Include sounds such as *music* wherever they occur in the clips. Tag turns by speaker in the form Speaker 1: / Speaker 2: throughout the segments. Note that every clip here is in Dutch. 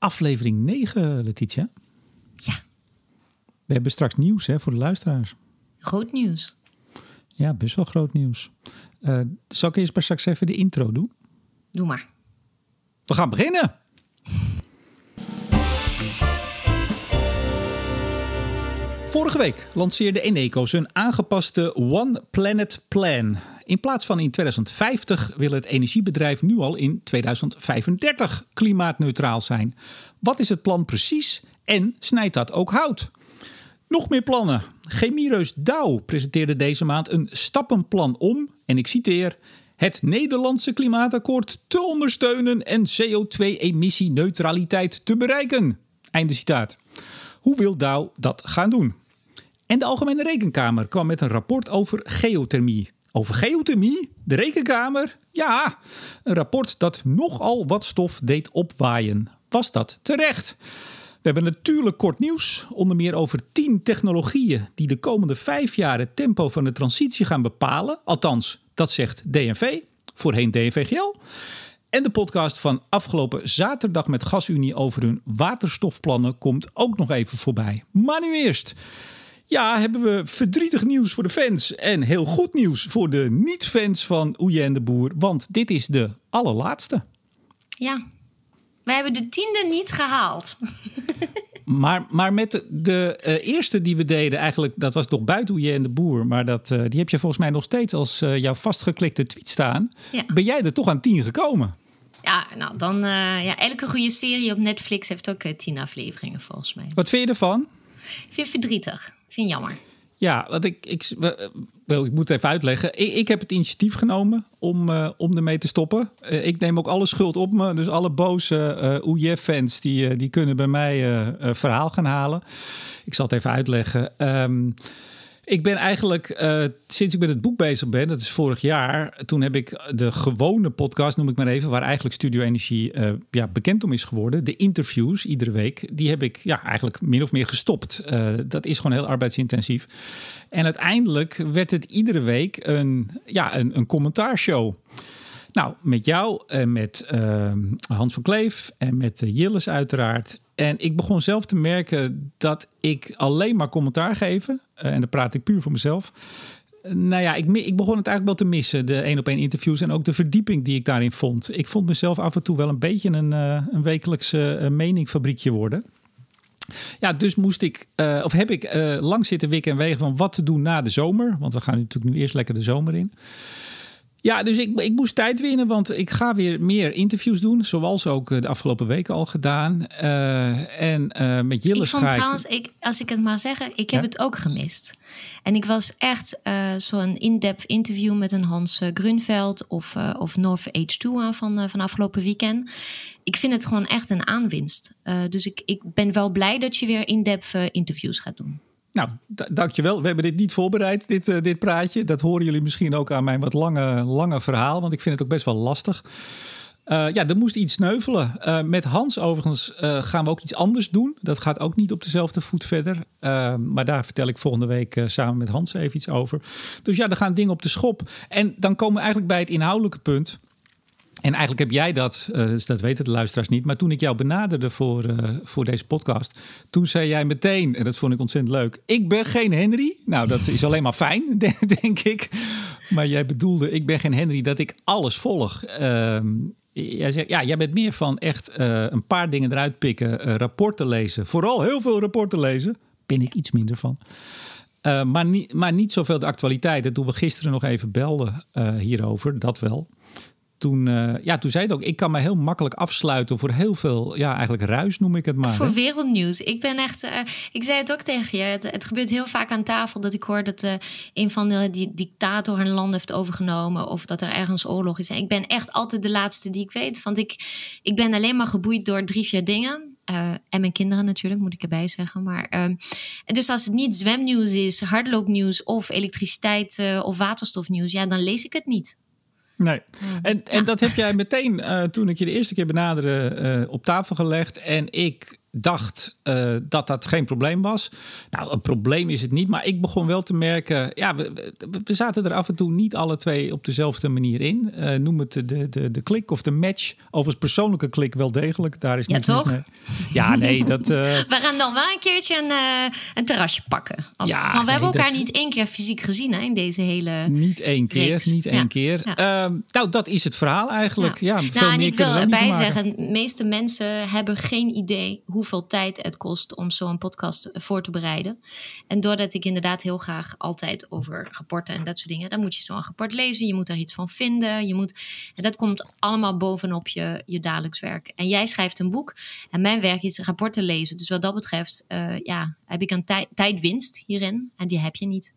Speaker 1: aflevering 9, Letitia.
Speaker 2: Ja.
Speaker 1: We hebben straks nieuws hè, voor de luisteraars.
Speaker 2: Groot nieuws.
Speaker 1: Ja, best wel groot nieuws. Uh, zal ik eerst maar straks even de intro doen?
Speaker 2: Doe maar.
Speaker 1: We gaan beginnen. Vorige week lanceerde Eneco zijn aangepaste One Planet Plan. In plaats van in 2050 wil het energiebedrijf nu al in 2035 klimaatneutraal zijn. Wat is het plan precies en snijdt dat ook hout? Nog meer plannen. Chemiereus Dow presenteerde deze maand een stappenplan om, en ik citeer, het Nederlandse klimaatakkoord te ondersteunen en CO2-emissieneutraliteit te bereiken. Einde citaat. Hoe wil Dow dat gaan doen? En de Algemene Rekenkamer kwam met een rapport over geothermie. Over geothermie? De Rekenkamer? Ja, een rapport dat nogal wat stof deed opwaaien. Was dat terecht? We hebben natuurlijk kort nieuws, onder meer over 10 technologieën die de komende vijf jaar het tempo van de transitie gaan bepalen. Althans, dat zegt DNV, voorheen DNVGL. En de podcast van afgelopen zaterdag met GasUnie over hun waterstofplannen komt ook nog even voorbij. Maar nu eerst. Ja, hebben we verdrietig nieuws voor de fans en heel goed nieuws voor de niet-fans van Oeje en de Boer. Want dit is de allerlaatste.
Speaker 2: Ja, we hebben de tiende niet gehaald. *laughs*
Speaker 1: Maar, maar met de, de uh, eerste die we deden, eigenlijk, dat was toch buiten Oeje en de Boer. Maar dat, uh, die heb je volgens mij nog steeds als uh, jouw vastgeklikte tweet staan.
Speaker 2: Ja.
Speaker 1: Ben jij er toch aan tien gekomen?
Speaker 2: Ja, nou dan, ja, elke goede serie op Netflix heeft ook tien afleveringen volgens mij.
Speaker 1: Wat vind je ervan?
Speaker 2: Ik vind het verdrietig. Vind het jammer.
Speaker 1: Ja, wat ik, ik, wel, ik moet even uitleggen. Ik, ik heb het initiatief genomen om, uh, om ermee te stoppen. Uh, ik neem ook alle schuld op me. Dus alle boze uh, Oejef-fans die, die kunnen bij mij verhaal gaan halen. Ik zal het even uitleggen. Um, ik ben eigenlijk, uh, sinds ik met het boek bezig ben, dat is vorig jaar, toen heb ik de gewone podcast, noem ik maar even, waar eigenlijk Studio Energie uh, ja, bekend om is geworden. De interviews iedere week, die heb ik ja, eigenlijk min of meer gestopt. Uh, dat is gewoon heel arbeidsintensief. En uiteindelijk werd het iedere week een, ja, een, een commentaarshow. Nou, met jou en met uh, Hans van Kleef en met uh, Jilles uiteraard. En ik begon zelf te merken dat ik alleen maar commentaar geven. Uh, en dan praat ik puur voor mezelf. nou ja, ik, ik, begon het eigenlijk wel te missen. De één op één interviews en ook de verdieping die ik daarin vond. Ik vond mezelf af en toe wel een beetje een, een wekelijkse meningfabriekje worden. Ja, dus moest ik, of heb ik uh, lang zitten wikken en wegen van wat te doen na de zomer. Want we gaan natuurlijk nu eerst lekker de zomer in. Ja, dus ik, ik moest tijd winnen, want ik ga weer meer interviews doen. Zoals ook eh, de afgelopen weken al gedaan. Uh, en uh, met Jilles
Speaker 2: ik vond trouwens, ik, als ik het maar zeggen, ik heb ja? het ook gemist. En ik was echt uh, zo'n in-depth interview met een Hans Grunveld of, of North H2 aan van, van afgelopen weekend. Ik vind het gewoon echt een aanwinst. dus ik, ik ben wel blij dat je weer in-depth interviews gaat doen.
Speaker 1: Nou, dankjewel. We hebben dit niet voorbereid, dit, uh, dit praatje. Dat horen jullie misschien ook aan mijn wat lange, lange verhaal, want ik vind het ook best wel lastig. Uh, ja, er moest iets sneuvelen. Uh, met Hans overigens gaan we ook iets anders doen. Dat gaat ook niet op dezelfde voet verder. maar daar vertel ik volgende week samen met Hans even iets over. Dus ja, er gaan dingen op de schop. En dan komen we eigenlijk bij het inhoudelijke punt. En eigenlijk heb jij dat, uh, dat weten de luisteraars niet. Maar toen ik jou benaderde voor, uh, voor deze podcast, toen zei jij meteen, en dat vond ik ontzettend leuk: Ik ben geen Henry. Nou, dat is alleen maar fijn, *laughs* denk ik. Maar jij bedoelde, ik ben geen Henry, dat ik alles volg. Uh, jij zegt, ja, jij bent meer van echt eh, een paar dingen eruit pikken, rapporten lezen. Vooral heel veel rapporten lezen. Ben ik iets minder van. maar, niet, maar niet zoveel de actualiteiten. Toen we gisteren nog even belden hierover, dat wel toen, uh, ja, toen zei het ook, ik kan me heel makkelijk afsluiten voor heel veel, ja, eigenlijk ruis noem ik het maar.
Speaker 2: Voor wereldnieuws. Ik ben echt, uh, ik zei het ook tegen je, het, het, gebeurt heel vaak aan tafel dat ik hoor dat uh, een van de die dictator een land heeft overgenomen of dat er ergens oorlog is. En ik ben echt altijd de laatste die ik weet, want ik, ik ben alleen maar geboeid door drie, vier dingen. en mijn kinderen natuurlijk, moet ik erbij zeggen. Maar, ehm, dus als het niet zwemnieuws is, hardloopnieuws of elektriciteit of waterstofnieuws, ja, dan lees ik het niet.
Speaker 1: Nee. En, en dat heb jij meteen, uh, toen ik je de eerste keer benaderde, uh, op tafel gelegd. En ik dacht uh, dat dat geen probleem was. Nou, een probleem is het niet, maar ik begon wel te merken... ja, we, we zaten er af en toe niet alle twee op dezelfde manier in. Uh, noem het de, de, de klik of de match. Overigens persoonlijke klik wel degelijk. Daar is
Speaker 2: ja, toch?
Speaker 1: mee. Ja, nee, *laughs* dat... Uh...
Speaker 2: we gaan dan wel een keertje een, een terrasje pakken. Als ja, van, we hebben elkaar dat... niet één keer fysiek gezien hè, in deze hele
Speaker 1: Niet één keer,
Speaker 2: reeks.
Speaker 1: niet één
Speaker 2: ja.
Speaker 1: keer.
Speaker 2: Ja.
Speaker 1: Uh, nou, dat is het verhaal eigenlijk. Ja,
Speaker 2: nou,
Speaker 1: veel
Speaker 2: en
Speaker 1: meer
Speaker 2: ik wil
Speaker 1: er
Speaker 2: erbij zeggen, de meeste mensen hebben geen idee hoeveel tijd het kost om zo'n podcast voor te bereiden. En doordat ik inderdaad heel graag altijd over rapporten en dat soort dingen, dan moet je zo'n rapport lezen, je moet daar iets van vinden, je moet, en dat komt allemaal bovenop je, je dagelijks werk. En jij schrijft een boek en mijn werk is rapporten lezen. Dus wat dat betreft, uh, ja, heb ik een tij tijdwinst hierin en die heb je niet.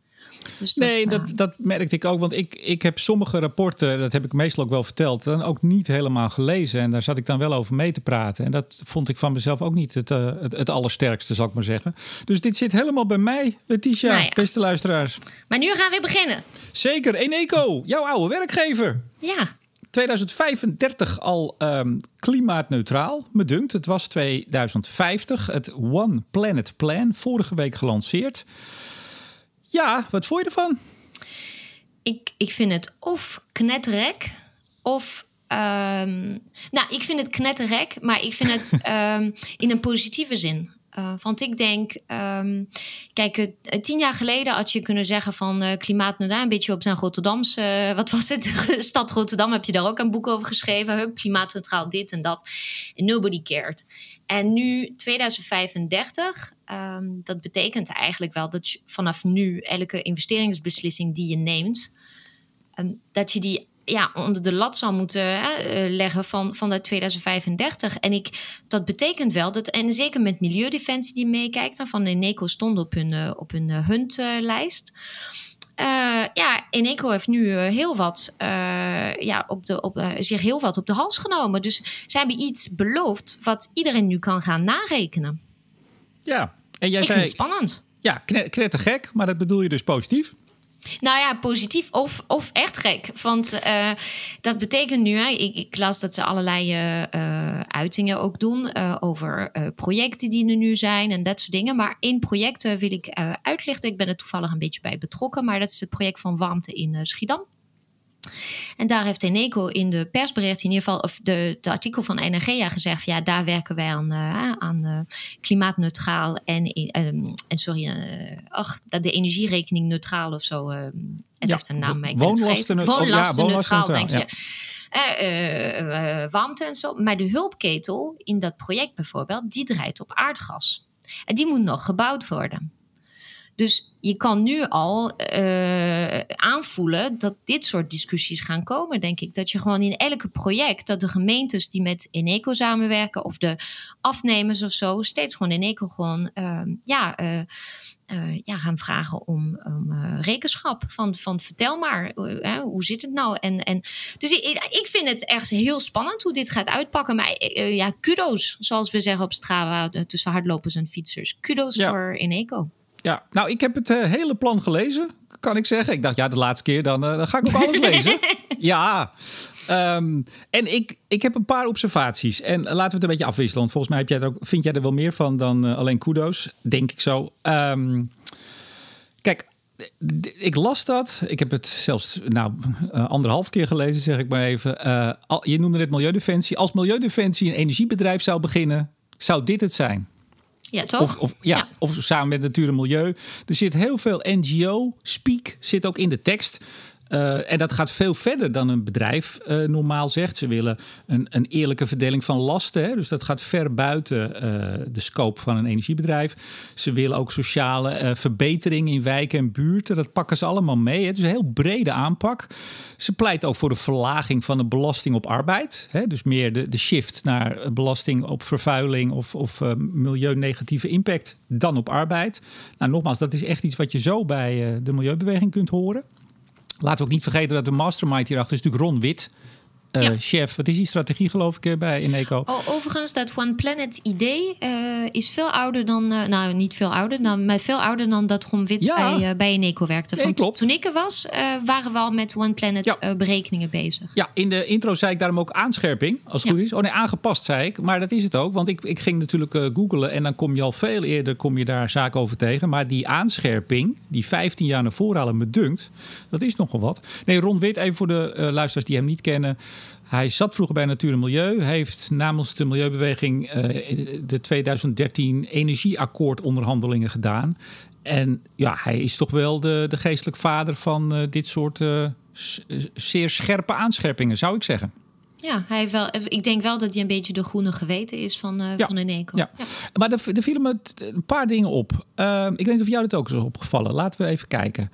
Speaker 2: Dus
Speaker 1: nee, dat, dat, dat, merkte ik ook. Want ik, ik heb sommige rapporten, dat heb ik meestal ook wel verteld, dan ook niet helemaal gelezen. En daar zat ik dan wel over mee te praten. En dat vond ik van mezelf ook niet het, uh, het, het allersterkste, zal ik maar zeggen. Dus dit zit helemaal bij mij, Letitia, nou ja. beste luisteraars.
Speaker 2: Maar nu gaan we beginnen.
Speaker 1: Zeker, Eneco, jouw oude werkgever.
Speaker 2: Ja.
Speaker 1: 2035 al um, klimaatneutraal, me dunkt. Het was 2050, het One Planet Plan, vorige week gelanceerd. Ja, wat vond je ervan?
Speaker 2: Ik, ik vind het of knetterrek of. Um, nou, ik vind het knetterrek, maar ik vind het um, *laughs* in een positieve zin. Uh, want ik denk, um, kijk, uh, tien jaar geleden had je kunnen zeggen van uh, klimaatneutraal, een beetje op zijn Rotterdamse, wat was het? *laughs* Stad Rotterdam heb je daar ook een boek over geschreven, hup, klimaatneutraal dit en dat. And nobody cared. En nu 2035, um, dat betekent eigenlijk wel dat je vanaf nu elke investeringsbeslissing die je neemt, um, dat je die ja, onder de lat zal moeten hè, leggen van, van de 2035. En ik, dat betekent wel dat, en zeker met Milieudefensie die meekijkt, van Eneco stond op hun, op hun huntlijst. Uh, ja, Eneco heeft nu uh, heel wat, uh, ja, op de, op, zich heel wat op de hals genomen. Dus ze hebben iets beloofd wat iedereen nu kan gaan narekenen.
Speaker 1: Ja, en jij
Speaker 2: Ik
Speaker 1: zei...
Speaker 2: vind het spannend.
Speaker 1: Ja, knettergek, maar dat bedoel je dus positief?
Speaker 2: Nou ja, positief of, of echt gek. Want uh, dat betekent nu, hè, ik, ik, las dat ze allerlei uh, uitingen ook doen over projecten die er nu zijn en dat soort dingen. Maar één project wil ik uitlichten. Ik ben er toevallig een beetje bij betrokken, maar dat is het project van warmte in Schiedam. En daar heeft Eneco in de persbericht, in ieder geval, of de, de artikel van Energia gezegd: ja, daar werken wij aan, uh, aan uh, klimaatneutraal en, uh, en sorry, ach, dat de energierekening neutraal of zo. het ja, heeft een naam, maar
Speaker 1: woonlasten,
Speaker 2: het woonlasten
Speaker 1: oh, ja,
Speaker 2: neutraal, denk je. warmte en zo. Maar de hulpketel in dat project bijvoorbeeld, die draait op aardgas. En die moet nog gebouwd worden. Dus je kan nu al uh, aanvoelen dat dit soort discussies gaan komen, denk ik. Dat je gewoon in elke project, dat de gemeentes die met Eneco samenwerken of de afnemers of zo, steeds gewoon Eneco gewoon uh, ja, uh, ja, gaan vragen om, om rekenschap. Van, van vertel maar, hoe zit het nou? En, en, dus ik, ik vind het echt heel spannend hoe dit gaat uitpakken. Maar ja, kudo's, zoals we zeggen op Strava, tussen hardlopers en fietsers. Kudo's
Speaker 1: ja.
Speaker 2: voor Eneco.
Speaker 1: Ja, nou, ik heb het uh, hele plan gelezen, kan ik zeggen. Ik dacht, ja, de laatste keer, dan, uh, dan ga ik ook alles lezen. *laughs* ja, um, en ik, ik heb een paar observaties. En laten we het een beetje afwisselen. Want volgens mij heb jij er ook, vind jij er wel meer van dan uh, alleen kudo's, denk ik zo. Um, kijk, ik las dat. Ik heb het zelfs nou, anderhalf keer gelezen, zeg ik maar even. je noemde het Milieudefensie. Als Milieudefensie een energiebedrijf zou beginnen, zou dit het zijn.
Speaker 2: Ja, toch?
Speaker 1: Of, of, ja,
Speaker 2: Ja.
Speaker 1: of samen met Natuur en Milieu. Er zit heel veel NGO-speak, zit ook in de tekst. Uh, en dat gaat veel verder dan een bedrijf uh, normaal zegt. Ze willen een, een eerlijke verdeling van lasten. Hè? Dus dat gaat ver buiten uh, de scope van een energiebedrijf. Ze willen ook sociale verbetering in wijken en buurten. Dat pakken ze allemaal mee. Het is een heel brede aanpak. Ze pleit ook voor de verlaging van de belasting op arbeid. Hè? Dus meer de, de shift naar belasting op vervuiling of, of milieunegatieve impact dan op arbeid. Nou, nogmaals, dat is echt iets wat je zo bij de milieubeweging kunt horen. Laten we ook niet vergeten dat de mastermind hierachter is natuurlijk Ron Wit. Uh, chef. Wat is die strategie geloof ik bij Eneco?
Speaker 2: Oh, overigens, dat One Planet idee is veel ouder dan... nou, niet veel ouder, dan, maar veel ouder dan dat Ron Wit bij, bij Eneco werkte.
Speaker 1: Klopt.
Speaker 2: Toen ik er was, waren we al met One Planet berekeningen bezig.
Speaker 1: Ja, in de intro zei ik daarom ook aanscherping, als het goed is. Oh nee, aangepast zei ik. Maar dat is het ook, want ik, ik ging natuurlijk googlen... en dan kom je al veel eerder kom je daar zaken over tegen. Maar die aanscherping, die 15 jaar naar voren halen, me dunkt... dat is nogal wat. Nee, Ron Wit, even voor de luisteraars die hem niet kennen... Hij zat vroeger bij Natuur en Milieu, heeft namens de Milieubeweging uh, de 2013 energieakkoordonderhandelingen gedaan. En ja, hij is toch wel de, de geestelijk vader van uh, dit soort uh, zeer scherpe aanscherpingen, zou ik zeggen.
Speaker 2: Ja, hij wel, ik denk wel dat hij een beetje de groene geweten is van, uh, ja. van Eneco.
Speaker 1: Ja. ja. Maar er, er vielen me een paar dingen op. Uh, ik weet niet of jou dat ook is opgevallen. Laten we even kijken.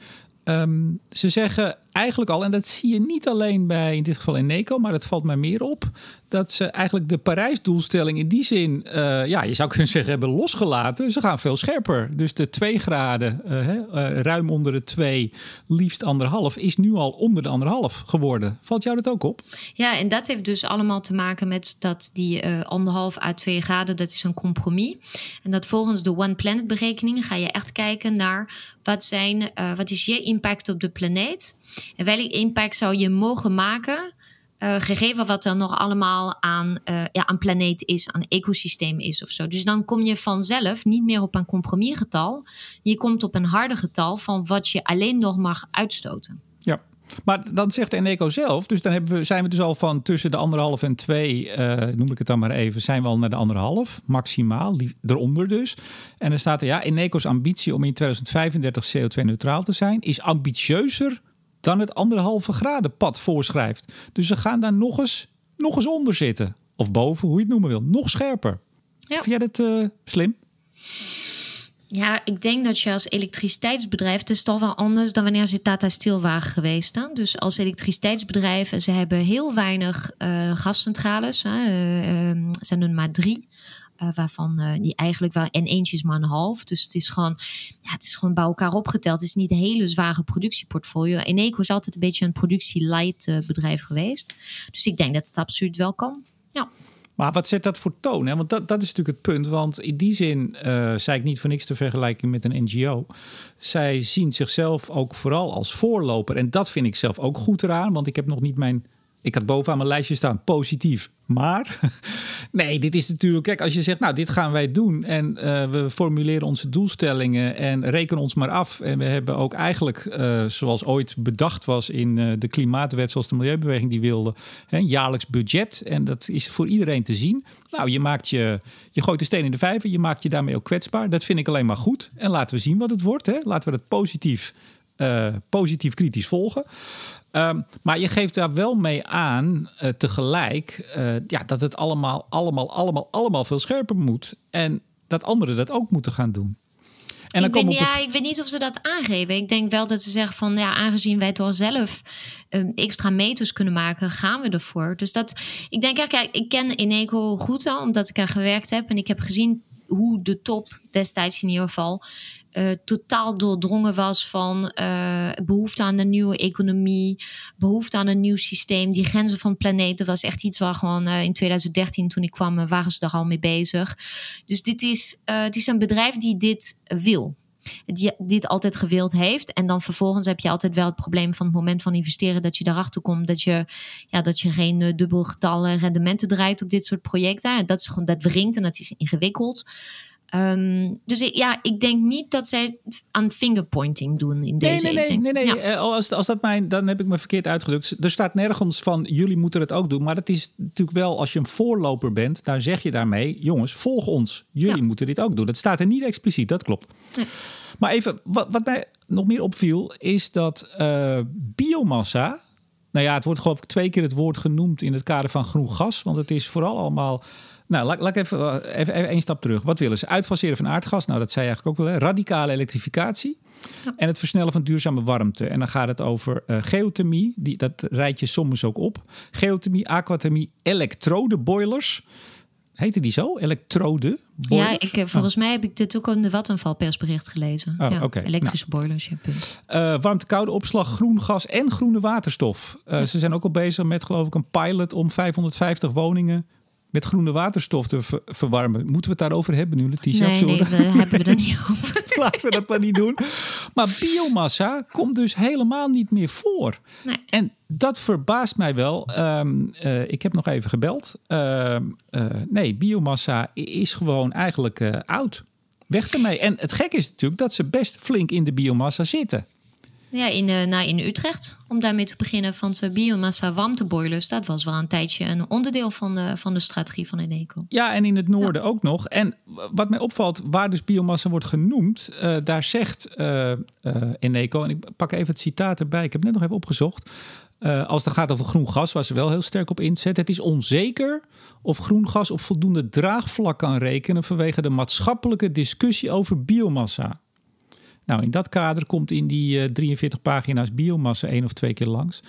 Speaker 1: Um, ze zeggen eigenlijk al, en dat zie je niet alleen bij in dit geval in NECO, maar dat valt mij meer op, dat ze eigenlijk de Parijsdoelstelling in die zin, uh, ja, je zou kunnen zeggen, hebben losgelaten. Ze gaan veel scherper. Dus de 2 graden, uh, uh, ruim onder de 2, liefst anderhalf, is nu al onder de anderhalf geworden. Valt jou dat ook op?
Speaker 2: Ja, en dat heeft dus allemaal te maken met dat die anderhalf à 2 graden, dat is een compromis. En dat volgens de One Planet berekeningen ga je echt kijken naar wat, zijn, wat is je impact op de planeet en welke impact zou je mogen maken, uh, gegeven wat er nog allemaal aan, uh, ja, aan planeet is, aan ecosysteem is of zo. Dus dan kom je vanzelf niet meer op een compromisgetal. Je komt op een harde getal van wat je alleen nog mag uitstoten.
Speaker 1: Ja. Maar dan zegt Eneco zelf, dus dan we, zijn we dus al van tussen de anderhalf en twee, uh, noem ik het dan maar even, zijn we al naar de anderhalf, maximaal, eronder dus. En dan staat er, ja, Eneco's ambitie om in 2035 CO2-neutraal te zijn, is ambitieuzer dan het anderhalve graden pad voorschrijft. Dus ze gaan daar nog eens, nog eens onder zitten. Of boven, hoe je het noemen wil. Nog scherper. Ja. Vind jij dat uh, slim?
Speaker 2: Ja, ik denk dat je als elektriciteitsbedrijf... het is toch wel anders dan wanneer ze Tata Steel waren geweest. Hè? Dus als elektriciteitsbedrijf... ze hebben heel weinig uh, gascentrales. Hè? Uh, uh, zijn er maar drie. Uh, waarvan uh, die eigenlijk wel en eentje is maar een half. Dus het is gewoon, ja, het is gewoon bij elkaar opgeteld. Het is niet een hele zware productieportfolio. Eneco is altijd een beetje een productie-light uh, bedrijf geweest. Dus ik denk dat het absoluut wel kan. Ja.
Speaker 1: Maar wat zet dat voor toon? Hè? Want dat, dat is natuurlijk het punt. Want in die zin zei ik niet voor niks te vergelijken met een NGO. Zij zien zichzelf ook vooral als voorloper. En dat vind ik zelf ook goed eraan. Want ik heb nog niet mijn ik had bovenaan mijn lijstje staan positief. Maar *laughs* nee, dit is natuurlijk. Kijk, als je zegt, nou, dit gaan wij doen. En uh, we formuleren onze doelstellingen en rekenen ons maar af. En we hebben ook eigenlijk, uh, zoals ooit bedacht was in uh, de klimaatwet, zoals de Milieubeweging die wilde, een jaarlijks budget. En dat is voor iedereen te zien. Nou, je maakt je, je gooit de steen in de vijver, je maakt je daarmee ook kwetsbaar. Dat vind ik alleen maar goed. En laten we zien wat het wordt. Hè. Laten we dat positief, positief kritisch volgen. Um, maar je geeft daar wel mee aan, uh, tegelijk, uh, ja, dat het allemaal, allemaal, allemaal, allemaal veel scherper moet. En dat anderen dat ook moeten gaan doen.
Speaker 2: En ik, weet, ja, ik weet niet of ze dat aangeven. Ik denk wel dat ze zeggen van ja, aangezien wij toch zelf um, extra meters kunnen maken, gaan we ervoor. Dus dat, ik denk, ja, kijk, ik ken Eneco goed al, omdat ik er gewerkt heb. En ik heb gezien hoe de top destijds in ieder geval uh, totaal doordrongen was van uh, behoefte aan een nieuwe economie, behoefte aan een nieuw systeem. Die grenzen van planeten was echt iets waar gewoon uh, in 2013 toen ik kwam, waren ze er al mee bezig. Dus dit is, het is een bedrijf die dit wil. Die dit altijd gewild heeft. En dan vervolgens heb je altijd wel het probleem van het moment van investeren dat je daarachter komt dat je, ja, dat je geen dubbel getallen rendementen draait op dit soort projecten. Dat is gewoon dat wringt en dat is ingewikkeld. Um, dus ik, ja, ik denk niet dat zij aan fingerpointing doen in deze.
Speaker 1: Nee, nee, nee, nee. nee. Ja. Oh, als, als dat mijn, dan heb ik me verkeerd uitgedrukt. Er staat nergens van jullie moeten het ook doen. Maar dat is natuurlijk wel als je een voorloper bent, daar zeg je daarmee, jongens, volg ons. Jullie ja. moeten dit ook doen. Dat staat er niet expliciet, dat klopt. Nee. Maar even, wat, wat mij nog meer opviel, is dat uh, biomassa. Nou ja, het wordt geloof ik twee keer het woord genoemd in het kader van groen gas. Want het is vooral allemaal nou, laat, laat ik even, eh, even, even één stap terug. Wat willen ze? Uitfaseren van aardgas. Nou, dat zei je eigenlijk ook wel. Hè? Radicale elektrificatie. Ja. En het versnellen van duurzame warmte. En dan gaat het over uh, geothermie. Die, dat rijdt je soms ook op. Geothermie, aquathermie, elektrodeboilers. Heette die zo? Elektrode?
Speaker 2: Ja, ik, eh, volgens mij heb ik dit ook in de Vattenval persbericht gelezen.
Speaker 1: Oh,
Speaker 2: ja,
Speaker 1: oké.
Speaker 2: Elektrische boilers, ja, punt.
Speaker 1: Eh, warmte-koude opslag, groen gas en groene waterstof. Eh, Ze zijn ook al bezig met, geloof ik, een pilot om 550 woningen met groene waterstof te ver- verwarmen. Moeten we het daarover hebben nu, Letitia?
Speaker 2: Nee, nee,
Speaker 1: we-
Speaker 2: hebben we er niet *laughs* over.
Speaker 1: Laten we dat maar niet doen. Maar biomassa komt dus helemaal niet meer voor.
Speaker 2: Nee.
Speaker 1: En dat verbaast mij wel. Ehm, eh, ik heb nog even gebeld. Ehm, eh, nee, biomassa is gewoon eigenlijk eh, oud. Weg ermee. En het gek is natuurlijk dat ze best flink in de biomassa zitten.
Speaker 2: Ja, in, nou, in Utrecht, om daarmee te beginnen, van de biomassa warmteboilers. Dat was wel een tijdje een onderdeel van de, van de strategie van Eneco.
Speaker 1: Ja, en in het noorden ook nog. En wat mij opvalt, waar dus biomassa wordt genoemd, eh, daar zegt eh Eneco, en ik pak even het citaat erbij, ik heb het net nog even opgezocht. Als het gaat over groen gas, waar ze wel heel sterk op inzet. Het is onzeker of groen gas op voldoende draagvlak kan rekenen vanwege de maatschappelijke discussie over biomassa. Nou, in dat kader komt in die eh, 43 pagina's biomassa één of twee keer langs.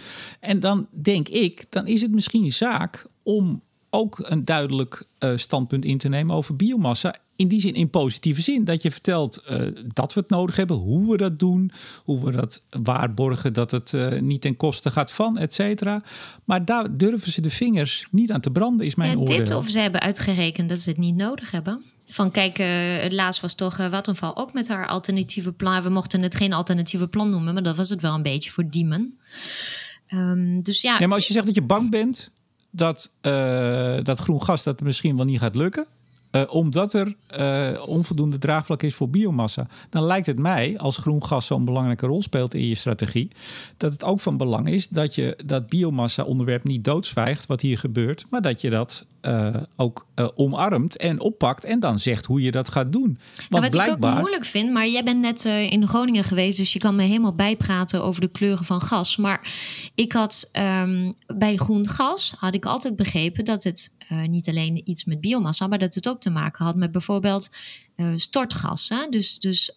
Speaker 1: En dan denk ik, dan is het misschien zaak om ook een duidelijk eh, standpunt in te nemen over biomassa. In die zin, in positieve zin. Dat je vertelt eh, dat we het nodig hebben, hoe we dat doen, hoe we dat waarborgen dat het eh, niet ten koste gaat van, et cetera. Maar daar durven ze de vingers niet aan te branden, is mijn
Speaker 2: Ja,
Speaker 1: oordeel.
Speaker 2: dit of ze hebben uitgerekend dat ze het niet nodig hebben. Van kijk, eh, het laatst was toch uh, Vattenfall ook met haar alternatieve plan. We mochten het geen alternatieve plan noemen, maar dat was het wel een beetje voor Diemen. Ehm, dus ja,
Speaker 1: Ja, maar als je zegt dat je bang bent dat, eh, dat groen gas dat misschien wel niet gaat lukken. eh, omdat er eh, onvoldoende draagvlak is voor biomassa. Dan lijkt het mij, als groen gas zo'n belangrijke rol speelt in je strategie, dat het ook van belang is dat je dat biomassa-onderwerp niet doodzwijgt, wat hier gebeurt, maar dat je dat eh, ook eh, omarmt en oppakt en dan zegt hoe je dat gaat doen.
Speaker 2: En
Speaker 1: Want
Speaker 2: wat ik ook moeilijk vind, maar jij bent net eh, in Groningen geweest, dus je kan me helemaal bijpraten over de kleuren van gas. Maar ik had ehm, bij groen gas had ik altijd begrepen dat het niet alleen iets met biomassa, maar dat het ook te maken had met bijvoorbeeld stortgas. Hè? Dus, dus,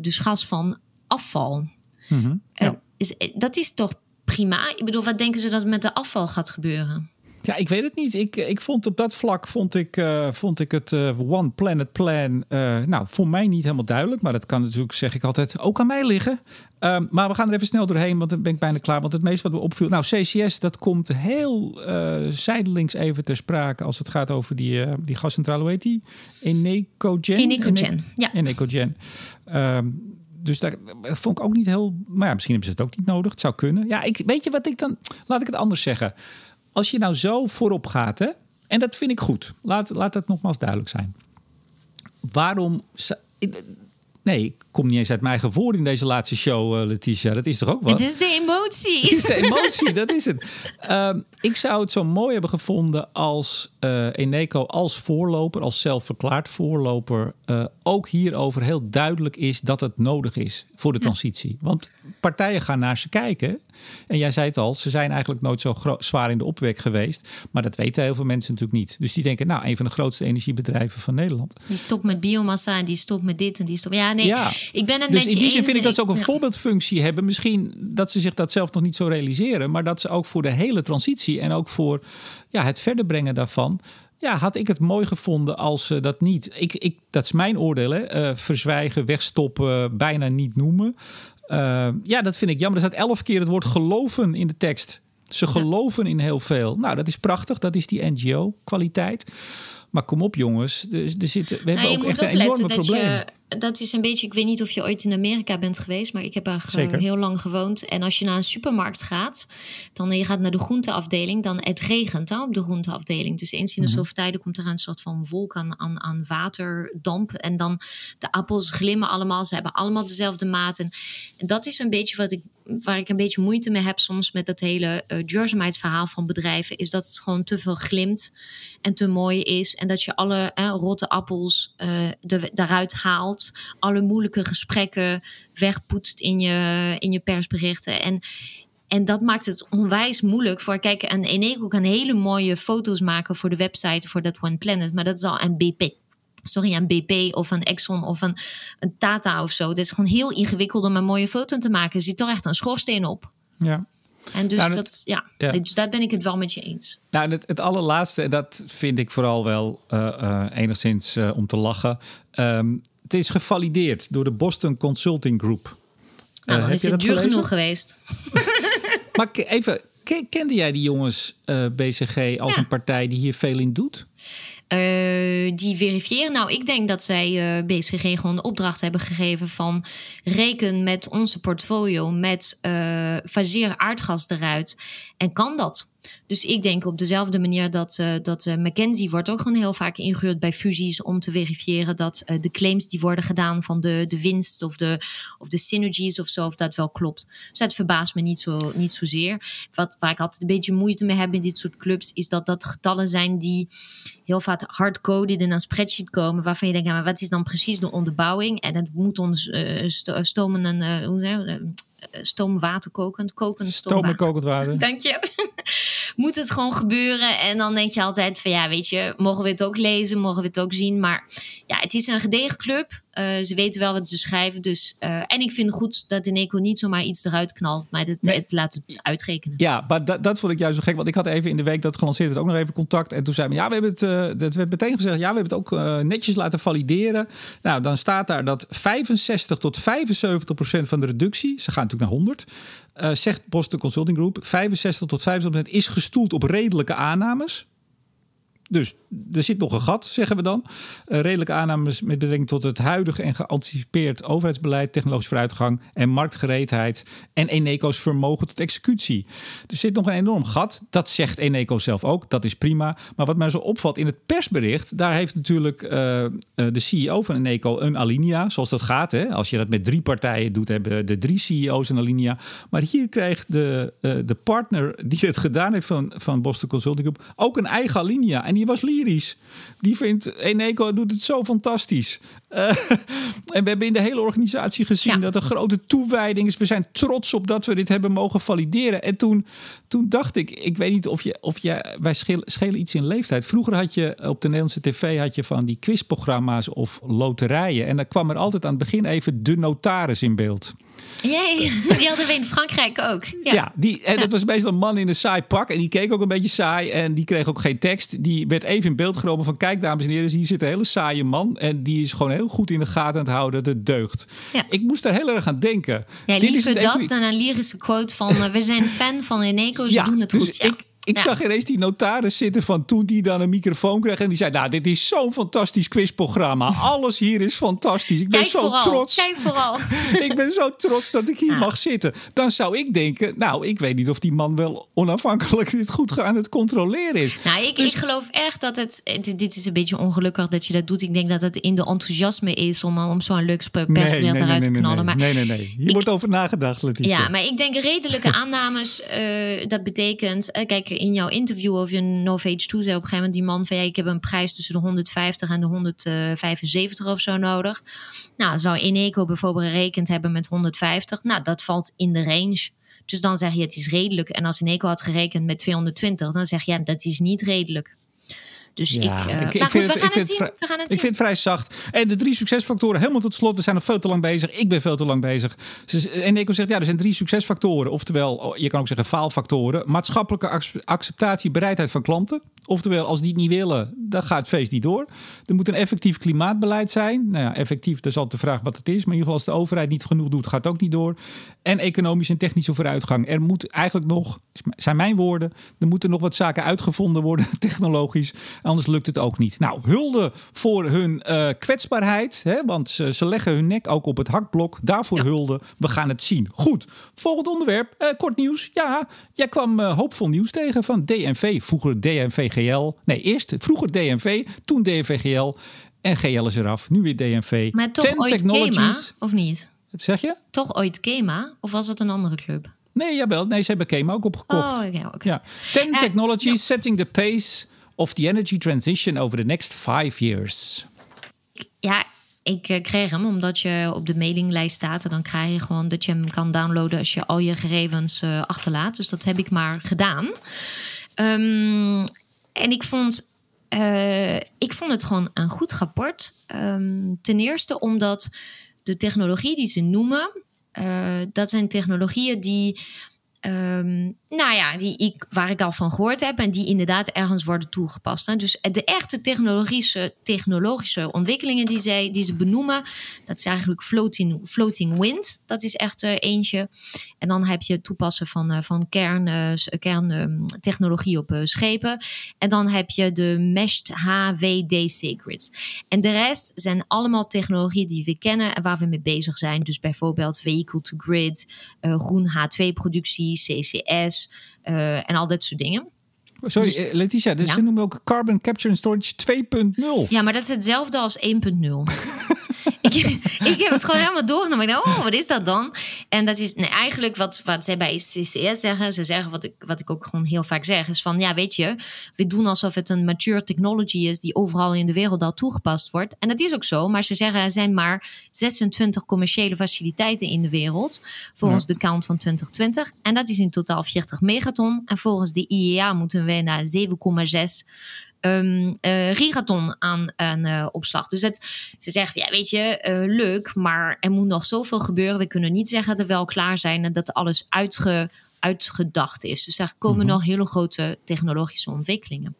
Speaker 2: dus gas van afval.
Speaker 1: Mhm, ja.
Speaker 2: Is, dat is toch prima? Ik bedoel, wat denken ze dat met de afval gaat gebeuren?
Speaker 1: Ja, ik weet het niet. Ik, ik vond op dat vlak vond ik, eh, vond ik het eh, One Planet Plan. eh, nou, voor mij niet helemaal duidelijk. Maar dat kan natuurlijk, zeg ik altijd, ook aan mij liggen. Ehm, maar we gaan er even snel doorheen, want dan ben ik bijna klaar. Want het meeste wat me opviel. Nou, CCS, dat komt heel zijdelings even ter sprake als het gaat over die, die gascentrale. Hoe heet die? Enecogen?
Speaker 2: Enecogen, ja.
Speaker 1: Enecogen. Ehm, dus daar vond ik ook niet heel. Maar ja, misschien hebben ze het ook niet nodig. Het zou kunnen. Ja, ik, weet je wat ik dan. Laat ik het anders zeggen. Als je nou zo voorop gaat, hè, en dat vind ik goed. Laat, laat dat nogmaals duidelijk zijn. Waarom. Nee, ik kom niet eens uit mijn eigen woorden in deze laatste show, eh, Letitia. Dat is toch ook wat?
Speaker 2: Het is de emotie.
Speaker 1: Het is de emotie, dat is het. *laughs* Ehm, ik zou het zo mooi hebben gevonden als eh Eneco als voorloper, als zelfverklaard voorloper, eh, ook hierover heel duidelijk is dat het nodig is voor de transitie. Want partijen gaan naar ze kijken. En jij zei het al, ze zijn eigenlijk nooit zo zwaar in de opwek geweest. Maar dat weten heel veel mensen natuurlijk niet. Dus die denken, nou, een van de grootste energiebedrijven van Nederland.
Speaker 2: Die stopt met biomassa en die stopt met dit en die stopt. Ja, nee,
Speaker 1: Ja.
Speaker 2: ik ben het
Speaker 1: Dus in die zin vind ik dat ze ook een
Speaker 2: Ja.
Speaker 1: voorbeeldfunctie hebben. Misschien dat ze zich dat zelf nog niet zo realiseren. Maar dat ze ook voor de hele transitie en ook voor ja, het verder brengen daarvan. Ja, had ik het mooi gevonden als ze dat niet. Ik, ik, dat is mijn oordeel. Hè, eh, verzwijgen, wegstoppen, bijna niet noemen. Eh, ja, dat vind ik jammer. Er staat elf keer het woord geloven in de tekst. Ze geloven in heel veel. Nou, dat is prachtig. Dat is die NGO-kwaliteit. Maar kom op, jongens. Er, er zitten, we
Speaker 2: Nou,
Speaker 1: hebben ook echt een enorme probleem.
Speaker 2: je. Dat is een beetje. Ik weet niet of je ooit in Amerika bent geweest, maar ik heb er eh,
Speaker 1: Zeker.
Speaker 2: heel lang gewoond. En als je naar een supermarkt gaat, dan je gaat naar de groenteafdeling, dan het regent hè, op de groenteafdeling. Dus eens in
Speaker 1: Mhm.
Speaker 2: de zoveel tijden komt er een soort van wolk aan, aan, aan waterdamp. En dan de appels glimmen allemaal. Ze hebben allemaal dezelfde maat. En, en dat is een beetje wat ik, waar ik een beetje moeite mee heb soms met dat hele uh, duurzaamheidsverhaal van bedrijven. Is dat het gewoon te veel glimt en te mooi is. En dat je alle eh, rotte appels uh, de, daaruit haalt. Alle moeilijke gesprekken wegpoetst in je, in je persberichten. En, en dat maakt het onwijs moeilijk voor. Kijk, en Eneco kan hele mooie foto's maken voor de website voor dat One Planet. Maar dat is al een BP. Sorry, een BP of een Exxon of een, een Tata of zo. Het is gewoon heel ingewikkeld om een mooie foto te maken. Er zit toch echt een schoorsteen op.
Speaker 1: Ja.
Speaker 2: En dus, nou, dat, ja, dus daar ben ik het wel met je eens.
Speaker 1: Nou, het, het allerlaatste, en dat vind ik vooral wel uh, enigszins om te lachen. Ehm, het is gevalideerd door de Boston Consulting Group.
Speaker 2: Nou, dan is het duur genoeg geweest. *laughs*
Speaker 1: maar even, kende jij die jongens BCG als een partij die hier veel in doet?
Speaker 2: Uh, die verifiëren. Nou, ik denk dat zij uh, BCG gewoon de opdracht hebben gegeven van reken met onze portfolio met uh, faseer aardgas eruit. En kan dat? Dus ik denk op dezelfde manier dat, uh, dat uh, McKenzie wordt ook gewoon heel vaak ingehuurd bij fusies om te verifiëren dat uh, de claims die worden gedaan van de, de winst of de, of de synergies of zo, of dat wel klopt. Dus dat verbaast me niet, zo, niet zozeer. Wat, waar ik altijd een beetje moeite mee heb in dit soort clubs, is dat dat getallen zijn die heel vaak hardcoded in een spreadsheet komen, waarvan je denkt, ja, maar wat is dan precies de onderbouwing? En het moet ons stomen een, hoe zeg stoomwater kokend, kokend stoomwater.
Speaker 1: Stoom kokend water. *laughs*
Speaker 2: Dank je moet het gewoon gebeuren. En dan denk je altijd van ja, weet je, mogen we het ook lezen, mogen we het ook zien. Maar ja, het is een gedegen club. Uh, ze weten wel wat ze schrijven. Dus, uh, en ik vind het goed dat Eco niet zomaar iets eruit knalt, maar het, nee. het laat het uitrekenen.
Speaker 1: Ja, maar dat, dat vond ik juist zo gek. Want ik had even in de week dat gelanceerd werd ook nog even contact. En toen zei ja, we hebben het, uh, dat werd meteen gezegd, ja, we hebben het ook netjes laten valideren. Nou, dan staat daar dat 65 tot 75 procent van de reductie, ze gaan natuurlijk naar 100, uh, zegt Boston Consulting Group, 65 tot 75% is gestoeld op redelijke aannames. Dus er zit nog een gat, zeggen we dan. Uh, redelijke aannames met betrekking tot het huidige en geanticipeerd overheidsbeleid, technologische vooruitgang en marktgereedheid en Eneco's vermogen tot executie. Er zit nog een enorm gat. Dat zegt Eneco zelf ook. Dat is prima. Maar wat mij zo opvalt in het persbericht, daar heeft natuurlijk uh, de CEO van Eneco een alinea, zoals dat gaat. Hè? Als je dat met drie partijen doet, hebben de drie CEO's een alinea. Maar hier krijgt de, de partner die het gedaan heeft van, van Boston Consulting Group ook een eigen alinea. Die was lyrisch. Die vindt Eneco doet het zo fantastisch. Uh, *laughs* en we hebben in de hele organisatie gezien dat er grote toewijding is. We zijn trots op dat we dit hebben mogen valideren. En toen, toen dacht ik, ik weet niet of je, of je wij schelen, iets in leeftijd. Vroeger had je op de Nederlandse tv had je van die quizprogramma's of loterijen. En dan kwam er altijd aan het begin even de notaris in beeld.
Speaker 2: Jee, *laughs* die hadden we in Frankrijk ook.
Speaker 1: Ja, ja die, en dat was meestal een man in een saai pak. En die keek ook een beetje saai. En die kreeg ook geen tekst. Die werd even in beeld genomen van... kijk, dames en heren, hier zit een hele saaie man. En die is gewoon heel goed in de gaten aan het houden. Dat deugt. Ja. Ik moest daar heel erg aan denken.
Speaker 2: Ja, liever dat dan een lyrische quote van... Eh, we zijn fan van Eneco, ze ja, doen het dus goed. Ja.
Speaker 1: Ik, ik zag ineens die notaris zitten van toen die dan een microfoon kreeg. En die zei, nou, dit is zo'n fantastisch quizprogramma. *laughs* Alles hier is fantastisch. Ik ben
Speaker 2: Kijk
Speaker 1: zo
Speaker 2: vooral.
Speaker 1: trots.
Speaker 2: Kijk vooral. *laughs*
Speaker 1: ik ben zo trots dat ik hier mag zitten. Dan zou ik denken, nou, ik weet niet of die man wel onafhankelijk dit goed aan het controleren is.
Speaker 2: Nou, ik, dus... ik geloof echt dat het, dit is een beetje ongelukkig dat je dat doet. Ik denk dat het in de enthousiasme is om, om zo'n luxe persbericht nee, nee, eruit
Speaker 1: nee,
Speaker 2: te knallen.
Speaker 1: Maar nee, nee, nee. Hier wordt over nagedacht, Letitia.
Speaker 2: Ja, maar ik denk redelijke aannames, uh, dat betekent, uh, kijk, in jouw interview of je Novage 2 zei op een gegeven moment die man van ja, ik heb een prijs tussen de 150 en de 175 of zo nodig. Nou, zou Eneco bijvoorbeeld gerekend hebben met 150. Nou, dat valt in de range. Dus dan zeg je het is redelijk. En als Eneco had gerekend met 220, dan zeg je dat is niet redelijk. Dus ja, ik, uh, ik, ik, vind het, ik,
Speaker 1: vrij, ik vind het vrij zacht. En de drie succesfactoren, helemaal tot slot. We zijn nog veel te lang bezig. Ik ben veel te lang bezig. En Nico zegt, ja, er zijn drie succesfactoren. Oftewel, oh, je kan ook zeggen faalfactoren. Maatschappelijke acceptatie, bereidheid van klanten. Oftewel, als die het niet willen, dan gaat het feest niet door. Er moet een effectief klimaatbeleid zijn. Nou ja, effectief, dat is altijd de vraag wat het is. Maar in ieder geval, als de overheid niet genoeg doet, gaat het ook niet door. En economische en technische vooruitgang. Er moet eigenlijk nog, zijn mijn woorden, er moeten nog wat zaken uitgevonden worden, *laughs* technologisch. Anders lukt het ook niet. Nou, hulde voor hun uh, kwetsbaarheid. Hè, want ze, ze, leggen hun nek ook op het hakblok. Daarvoor hulde. We gaan het zien. Goed, volgend onderwerp. Uh, kort nieuws. Ja, jij kwam uh, hoopvol nieuws tegen van DNV. Vroeger DNV-GL. Nee, eerst vroeger DNV, toen DNV-GL. En GL is eraf. Nu weer DNV.
Speaker 2: Maar toch Ten ooit Technologies. of niet?
Speaker 1: Zeg je?
Speaker 2: Toch ooit Kema? Of was het een andere club?
Speaker 1: Nee, jawel. Nee, ze hebben Kema ook opgekocht.
Speaker 2: Oh, okay, okay.
Speaker 1: Ja. Ten Technologies, setting the pace of the energy transition over the next five years?
Speaker 2: Ja, ik uh, kreeg hem omdat je op de mailinglijst staat. En dan krijg je gewoon dat je hem kan downloaden als je al je gegevens uh, achterlaat. Dus dat heb ik maar gedaan. Um, en ik vond, uh, ik vond het gewoon een goed rapport. Um, ten eerste omdat de technologie die ze noemen, dat zijn technologieën die Ehm, nou ja, die ik, waar ik al van gehoord heb en die inderdaad ergens worden toegepast. Hè. Dus de echte technologische, technologische ontwikkelingen die, zij, die ze benoemen, dat is eigenlijk floating, floating wind. Dat is echt uh, eentje. En dan heb je het toepassen van, uh, van kern, uh, kerntechnologie op schepen. En dan heb je de meshed HWD secrets. En de rest zijn allemaal technologieën die we kennen en waar we mee bezig zijn. Dus bijvoorbeeld vehicle to grid, groen H2-productie. CCS uh, en al dat soort dingen.
Speaker 1: Sorry, dus, eh, Letitia, dus ja? ze noemen ook Carbon Capture and Storage 2.0.
Speaker 2: Ja, maar dat is hetzelfde als 1.0. *laughs* *laughs* ik, ik heb het gewoon helemaal doorgenomen. Ik dacht, oh, wat is dat dan? En dat is nee, eigenlijk wat, wat zij bij CCS zeggen. Ze zeggen wat ik, wat ik ook gewoon heel vaak zeg. Is van, ja, weet je, we doen alsof het een mature technology is... die overal in de wereld al toegepast wordt. En dat is ook zo. Maar ze zeggen, er zijn maar 26 commerciële faciliteiten in de wereld... volgens de count van 2020. En dat is in totaal 40 megaton. En volgens de IEA moeten we naar 7,6 um, uh, gigaton aan, aan uh, opslag. Dus het, ze zeggen, ja, weet je, uh, leuk, maar er moet nog zoveel gebeuren. We kunnen niet zeggen dat we wel klaar zijn en dat alles uitge, uitgedacht is. Dus er komen mhm. nog hele grote technologische ontwikkelingen.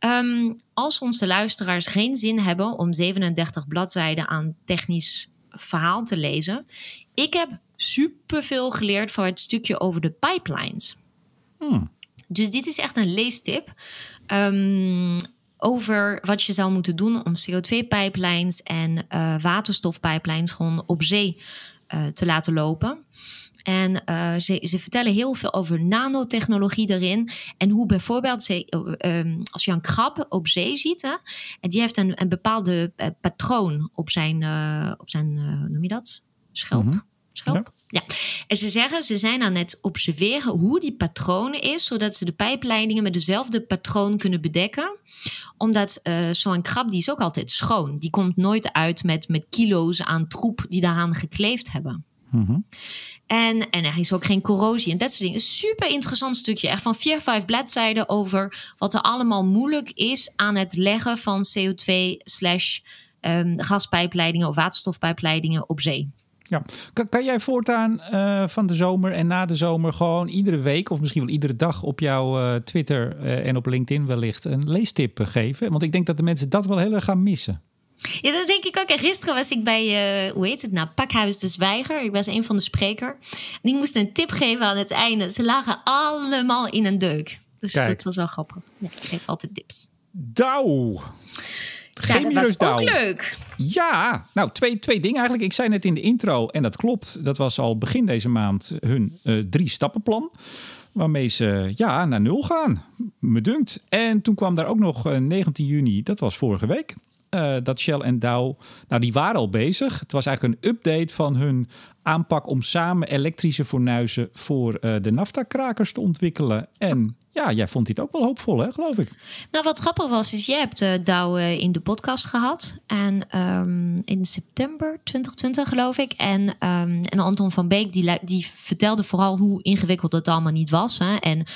Speaker 2: Um, als onze luisteraars geen zin hebben om 37 bladzijden aan technisch verhaal te lezen, ik heb superveel geleerd voor het stukje over de pipelines. Hmm. Dus dit is echt een leestip. Um, over wat je zou moeten doen om CO2-pijplijns en uh, gewoon op zee uh, te laten lopen. En uh, ze, ze, vertellen heel veel over nanotechnologie erin. En hoe bijvoorbeeld, ze, um, als je een krab op zee ziet, hè, en die heeft een, een bepaalde patroon op zijn, op zijn noem je dat? Schelp. Mm -hmm. Schelp? Ja, en ze zeggen ze zijn aan het observeren hoe die patronen is, zodat ze de pijpleidingen met dezelfde patroon kunnen bedekken. Omdat uh, zo'n krab die is ook altijd schoon. Die komt nooit uit met, met kilo's aan troep die daaraan gekleefd hebben. Mm En, en er is ook geen corrosie en dat soort dingen. Super interessant stukje. Echt van vier, vijf bladzijden over wat er allemaal moeilijk is aan het leggen van CO2 slash um, gaspijpleidingen of waterstofpijpleidingen op zee.
Speaker 1: Ja. Kan, kan jij voortaan uh, van de zomer en na de zomer gewoon iedere week of misschien wel iedere dag op jouw uh, Twitter uh, en op LinkedIn wellicht een leestip geven? Want ik denk dat de mensen dat wel heel erg gaan missen.
Speaker 2: Ja, dat denk ik ook. En gisteren was ik bij, hoe heet het nou, Pakhuis de Zwijger. Ik was een van de sprekers. En ik moest een tip geven aan het einde. Ze lagen allemaal in een deuk. Dus Kijk. dat was wel grappig. Ja, ik geef altijd tips.
Speaker 1: Douw!
Speaker 2: Ja, dat was ook leuk.
Speaker 1: Ja, nou twee, twee dingen eigenlijk. Ik zei net in de intro, en dat klopt. Dat was al begin deze maand hun uh, drie stappenplan. Waarmee ze ja, naar nul gaan. Me dunkt. En toen kwam daar ook nog uh, 19 juni, dat was vorige week. Uh, dat Shell en Dow, nou die waren al bezig. Het was eigenlijk een update van hun aanpak om samen elektrische fornuizen voor de naftakrakers te ontwikkelen. En ja, jij vond dit ook wel hoopvol, hè, geloof ik.
Speaker 2: Nou, wat grappig was, is jij hebt uh, Douw uh, in de podcast gehad. En um, in september 2020, geloof ik. En, um, en Anton van Beek, die, die vertelde vooral hoe ingewikkeld het allemaal niet was. Hè? En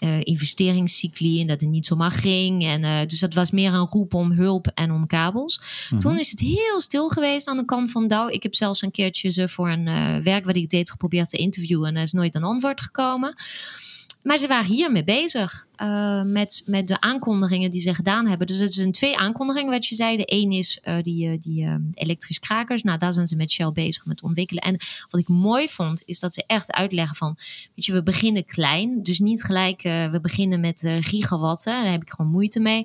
Speaker 2: uh, investeringscycli en dat het niet zomaar ging. En, dus dat was meer een roep om hulp en om kabels. Mm Toen is het heel stil geweest aan de kant van Douw. Ik heb zelfs een keertje ze voor een werk wat ik deed geprobeerd te interviewen. En er is nooit een antwoord gekomen. Maar ze waren hiermee bezig. Uh, met, met de aankondigingen die ze gedaan hebben. Dus het zijn twee aankondigingen wat je zei. De één is uh, die, uh, die elektrisch krakers. Nou, daar zijn ze met Shell bezig met ontwikkelen. En wat ik mooi vond, is dat ze echt uitleggen van... Weet je, we beginnen klein. Dus niet gelijk, we beginnen met gigawatten. Daar heb ik gewoon moeite mee.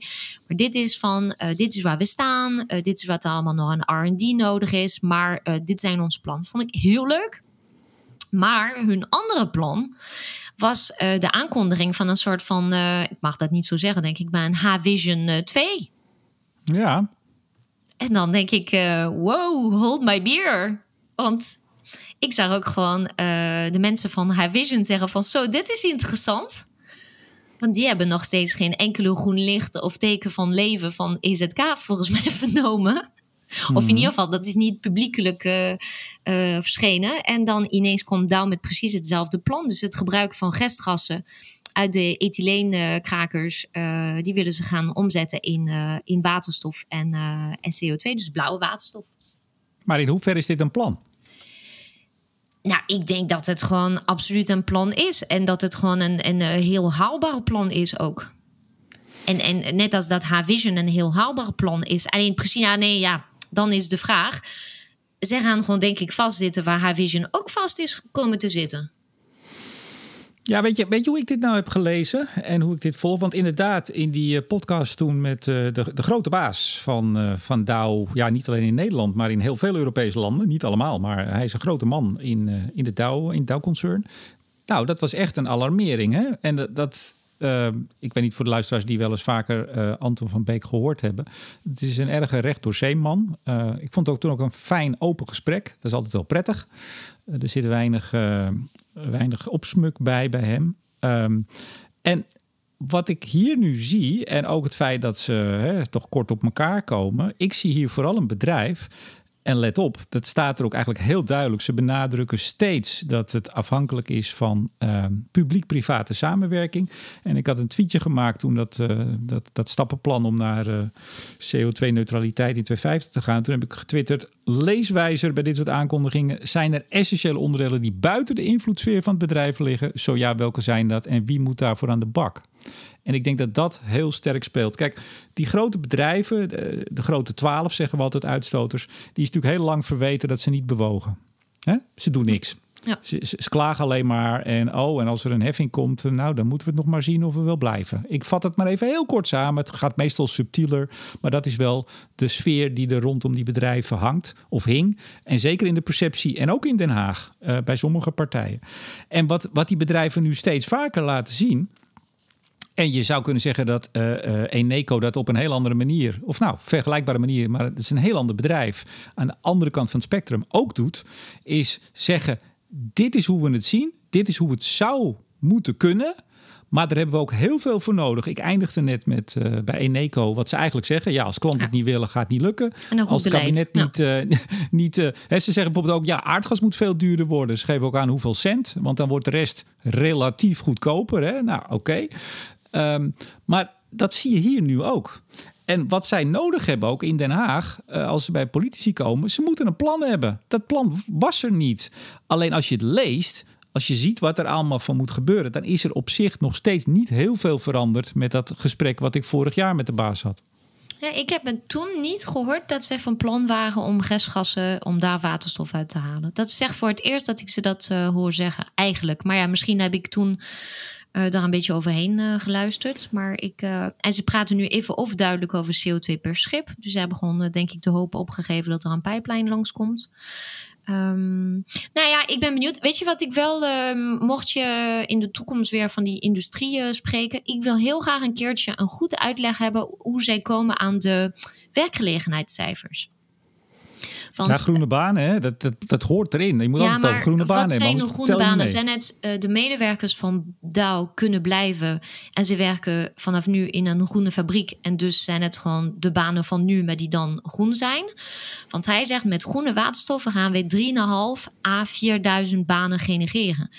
Speaker 2: Maar dit is van, dit is waar we staan. dit is wat er allemaal nog aan R&D nodig is. Maar dit zijn onze plannen. Vond ik heel leuk. Maar hun andere plan was uh, de aankondiging van een soort van, uh, ik mag dat niet zo zeggen, denk ik, maar een H-Vision uh, 2.
Speaker 1: Ja.
Speaker 2: En dan denk ik, wow, hold my beer. Want ik zag ook gewoon de mensen van H-Vision zeggen van, zo, dit is interessant. Want die hebben nog steeds geen enkele groen licht of teken van leven van EZK volgens mij *laughs* vernomen. Of in mhm. ieder geval, dat is niet publiekelijk uh, uh, verschenen. En dan ineens komt Dow met precies hetzelfde plan. Dus het gebruik van gestgassen uit de ethyleenkrakers, uh, die willen ze gaan omzetten in, in waterstof en, en CO2, dus blauwe waterstof.
Speaker 1: Maar in hoeverre is dit een plan?
Speaker 2: Nou, ik denk dat het gewoon absoluut een plan is. En dat het gewoon een, een heel haalbaar plan is ook. En, en net als dat haar vision een heel haalbaar plan is. Alleen precies, ja, nee, ja, dan is de vraag. Ze gaan gewoon, denk ik, vastzitten waar haar vision ook vast is komen te zitten.
Speaker 1: Ja, weet je, weet je hoe ik dit nou heb gelezen en hoe ik dit volg? Want inderdaad, in die eh, podcast toen met uh, de, de grote baas van, uh, van Dow, ja, niet alleen in Nederland, maar in heel veel Europese landen, niet allemaal, maar hij is een grote man in, in de Dow, in Dow-concern. Nou, dat was echt een alarmering. Hè? En dat ik weet niet voor de luisteraars die wel eens vaker Anton van Beek gehoord hebben. Het is een erge recht door zeeman. ik vond het ook toen ook een fijn open gesprek. Dat is altijd wel prettig. er zit weinig weinig opsmuk bij bij hem. Um, en wat ik hier nu zie, en ook het feit dat ze hè, toch kort op elkaar komen, ik zie hier vooral een bedrijf en let op, dat staat er ook eigenlijk heel duidelijk. Ze benadrukken steeds dat het afhankelijk is van uh, publiek-private samenwerking. En ik had een tweetje gemaakt toen dat, uh, dat, dat stappenplan om naar uh, CO2-neutraliteit in 2050 te gaan. Toen heb ik getwitterd: leeswijzer bij dit soort aankondigingen. Zijn er essentiële onderdelen die buiten de invloedssfeer van het bedrijf liggen? Zo ja, welke zijn dat en wie moet daarvoor aan de bak? En ik denk dat dat heel sterk speelt. Kijk, die grote bedrijven, de, grote twaalf zeggen we altijd uitstoters, die is natuurlijk heel lang verweten dat ze niet bewogen. Hè? Ze doen niks. Ja. Ze, ze, klagen alleen maar en oh, en als er een heffing komt, nou dan moeten we het nog maar zien of we wel blijven. Ik vat het maar even heel kort samen. Het gaat meestal subtieler, maar dat is wel de sfeer die er rondom die bedrijven hangt of hing. En zeker in de perceptie en ook in Den Haag uh, bij sommige partijen. En wat, wat die bedrijven nu steeds vaker laten zien, en je zou kunnen zeggen dat uh, uh, Eneco dat op een heel andere manier, of nou, vergelijkbare manier, maar het is een heel ander bedrijf, aan de andere kant van het spectrum ook doet, is zeggen: dit is hoe we het zien, dit is hoe het zou moeten kunnen. Maar daar hebben we ook heel veel voor nodig. Ik eindigde net met uh, bij Eneco wat ze eigenlijk zeggen. Ja, als klanten het niet willen, gaat het niet lukken. als het kabinet niet. Uh, *laughs* niet uh, hè, ze zeggen bijvoorbeeld ook: ja, aardgas moet veel duurder worden. Ze geven ook aan hoeveel cent. Want dan wordt de rest relatief goedkoper. Hè? Nou, oké. Okay. Um, maar dat zie je hier nu ook. En wat zij nodig hebben ook in Den Haag, uh, als ze bij politici komen, ze moeten een plan hebben. Dat plan was er niet. Alleen als je het leest, als je ziet wat er allemaal van moet gebeuren, dan is er op zich nog steeds niet heel veel veranderd met dat gesprek wat ik vorig jaar met de baas had.
Speaker 2: Ja, ik heb toen niet gehoord dat ze van plan waren om restgassen, om daar waterstof uit te halen. Dat is echt voor het eerst dat ik ze dat uh, hoor zeggen, eigenlijk. Maar ja, misschien heb ik toen daar een beetje overheen uh, geluisterd. Maar ik, uh, en ze praten nu even of duidelijk over CO2 per schip. Dus ze hebben gewoon, denk ik, de hoop opgegeven dat er een pijplijn langskomt. Um, nou ja, ik ben benieuwd. Weet je wat ik wel, uh, mocht je in de toekomst weer van die industrie uh, spreken, ik wil heel graag een keertje een goede uitleg hebben hoe zij komen aan de werkgelegenheidscijfers.
Speaker 1: Want, ja, groene banen, hè? Dat, dat, dat hoort erin. Je moet ja, altijd groene banen
Speaker 2: hebben. Wat zijn groene banen? Zijn het uh, de medewerkers van Dow kunnen blijven en ze werken vanaf nu in een groene fabriek en dus zijn het gewoon de banen van nu, maar die dan groen zijn? Want hij zegt met groene waterstoffen gaan we 3,5 à 4000 banen genereren.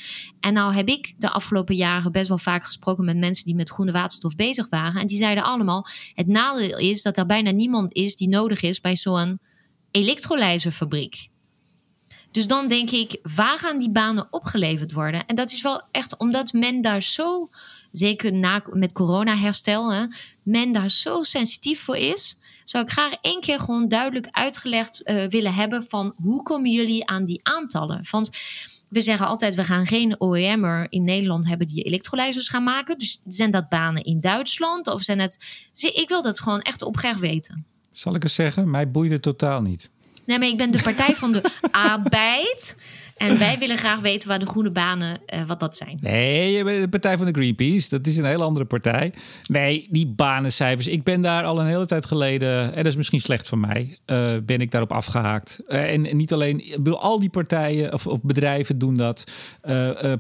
Speaker 2: En nou heb ik de afgelopen jaren best wel vaak gesproken met mensen die met groene waterstof bezig waren en die zeiden allemaal: het nadeel is dat er bijna niemand is die nodig is bij zo'n elektrolysefabriek. Dus dan denk ik, waar gaan die banen opgeleverd worden? En dat is wel echt omdat men daar zo, zeker na, met corona-herstel, hè, men daar zo sensitief voor is. Zou ik graag één keer gewoon duidelijk uitgelegd uh, willen hebben van hoe komen jullie aan die aantallen? Want we zeggen altijd, we gaan geen OEM'er in Nederland hebben die elektrolyzers gaan maken. Dus zijn dat banen in Duitsland? Of zijn het... Ik wil dat gewoon echt oprecht weten.
Speaker 1: Zal ik eens zeggen, mij boeit het totaal niet.
Speaker 2: Nee, maar ik ben de partij van de *laughs* arbeid. En wij willen graag weten waar de groene banen, uh, wat dat zijn.
Speaker 1: Nee, de partij van de Greenpeace. Dat is een hele andere partij. Nee, die banencijfers. Ik ben daar al een hele tijd geleden, en dat is misschien slecht van mij, uh, ben ik daarop afgehaakt. En, niet alleen, bedoel, al die partijen of, of bedrijven doen dat.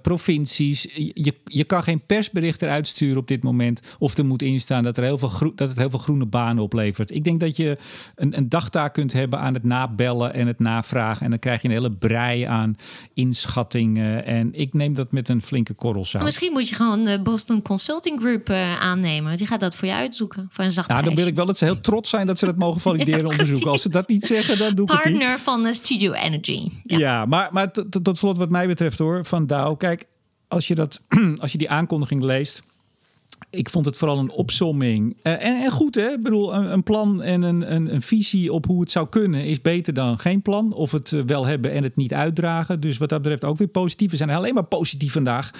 Speaker 1: provincies. Je, je kan geen persbericht eruit sturen op dit moment. Of er moet instaan dat, er heel veel dat het heel veel groene banen oplevert. Ik denk dat je een, een dagtaak kunt hebben aan het nabellen en het navragen. En dan krijg je een hele brei aan inschattingen. En ik neem dat met een flinke korrel zout.
Speaker 2: Misschien moet je gewoon de Boston Consulting Group uh, aannemen. Die gaat dat voor je uitzoeken. Voor een zacht
Speaker 1: Nou, dan wil ik wel dat ze heel trots zijn dat ze dat mogen *laughs* valideren ja, onderzoeken. Als ze dat niet zeggen, dan doe ik
Speaker 2: Partner
Speaker 1: het niet.
Speaker 2: Partner van de Studio Energy.
Speaker 1: Ja, ja maar, maar tot slot wat mij betreft hoor, van Dow. Kijk, als je, dat, *clears throat* als je die aankondiging leest ik vond het vooral een opsomming. Uh, en, en, goed, hè? Ik bedoel, een, een plan en een, een, een, visie op hoe het zou kunnen is beter dan geen plan. Of het uh, wel hebben en het niet uitdragen. Dus wat dat betreft ook weer positief. We zijn alleen maar positief vandaag.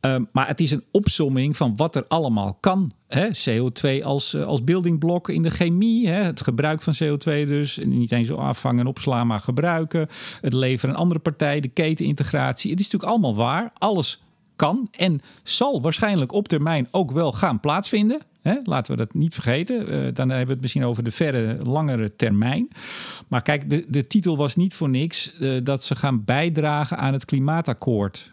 Speaker 1: Uh, maar het is een opsomming van wat er allemaal kan. Hè? CO2 als, als buildingblok in de chemie. Hè? Het gebruik van CO2 dus. Niet eens afvangen en opslaan, maar gebruiken. Het leveren aan andere partijen, de ketenintegratie. Het is natuurlijk allemaal waar. Alles kan en zal waarschijnlijk op termijn ook wel gaan plaatsvinden. Laten we dat niet vergeten. Uh, dan hebben we het misschien over de verre, langere termijn. Maar kijk, de, de titel was niet voor niks uh, dat ze gaan bijdragen aan het klimaatakkoord.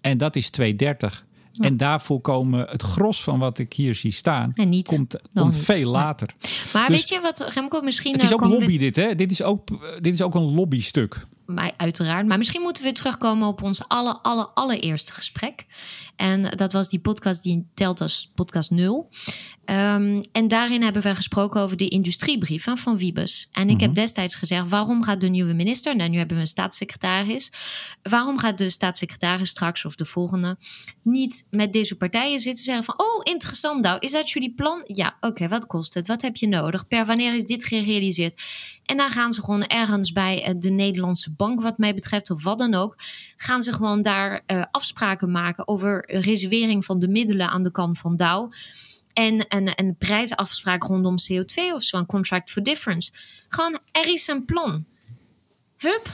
Speaker 1: En dat is 230. Ja. En daarvoor komen het gros van wat ik hier zie staan,
Speaker 2: en niet,
Speaker 1: komt, komt veel later.
Speaker 2: Maar dus, weet je wat, Remco, misschien...
Speaker 1: Het is ook lobby dit, hè? Dit is ook, dit is ook een lobbystuk
Speaker 2: maar uiteraard. Maar misschien moeten we terugkomen op ons alle, alle, allereerste gesprek. En dat was die podcast die telt als podcast 0. Um, en daarin hebben we gesproken over de industriebrief hè, van Wiebes. En ik heb
Speaker 1: Mhm.
Speaker 2: destijds gezegd: waarom gaat de nieuwe minister, nou nu hebben we een staatssecretaris, waarom gaat de staatssecretaris straks of de volgende niet met deze partijen zitten zeggen van: oh interessant, nou, is dat jullie plan? Ja, oké, wat kost het? Wat heb je nodig? Per wanneer is dit gerealiseerd? En dan gaan ze gewoon ergens bij uh, de Nederlandse bank, wat mij betreft, of wat dan ook, gaan ze gewoon daar uh, afspraken maken over reservering van de middelen aan de kant van Dow. En een, een prijsafspraak rondom CO2 of zo, een contract for difference. Gewoon, er is een plan. Hup.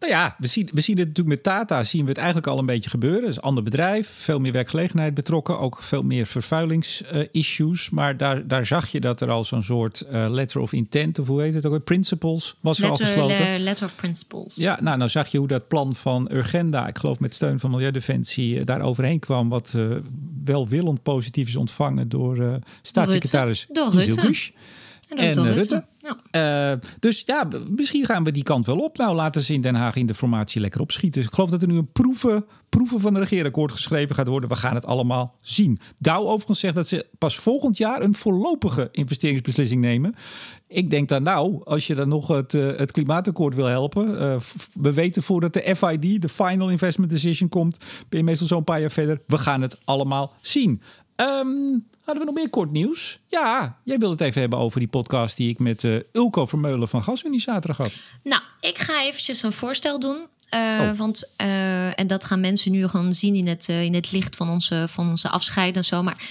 Speaker 1: Nou ja, we zien, we zien het natuurlijk met Tata, zien we het eigenlijk al een beetje gebeuren. Het is een ander bedrijf, veel meer werkgelegenheid betrokken, ook veel meer vervuilingsissues. Uh, maar daar, daar zag je dat er al zo'n soort uh, letter of intent, of hoe heet het ook, principles, was
Speaker 2: letter,
Speaker 1: er al gesloten.
Speaker 2: Le, letter of principles.
Speaker 1: Ja, nou, nou zag je hoe dat plan van Urgenda, ik geloof met steun van Milieudefensie, uh, daar overheen kwam. Wat uh, welwillend positief is ontvangen door staatssecretaris. Bush.
Speaker 2: En,
Speaker 1: en
Speaker 2: Rutte.
Speaker 1: Rutte. Ja. Uh, dus ja, misschien gaan we die kant wel op. Nou, laten ze in Den Haag in de formatie lekker opschieten. Ik geloof dat er nu een proeven, proeven van een regeerakkoord geschreven gaat worden. We gaan het allemaal zien. Dow overigens zegt dat ze pas volgend jaar een voorlopige investeringsbeslissing nemen. Ik denk dan nou, als je dan nog het, uh, het klimaatakkoord wil helpen. Uh, we weten voordat de FID, de Final Investment Decision, komt. Ben je meestal zo'n paar jaar verder. We gaan het allemaal zien. Um, hadden we nog meer kort nieuws? Ja, jij wil het even hebben over die podcast die ik met uh, Ulko Vermeulen van GasUnie zaterdag had.
Speaker 2: Nou, ik ga eventjes een voorstel doen. Uh, oh. Want, uh, en dat gaan mensen nu gewoon zien in het, in het licht van onze, van onze afscheid en zo. Maar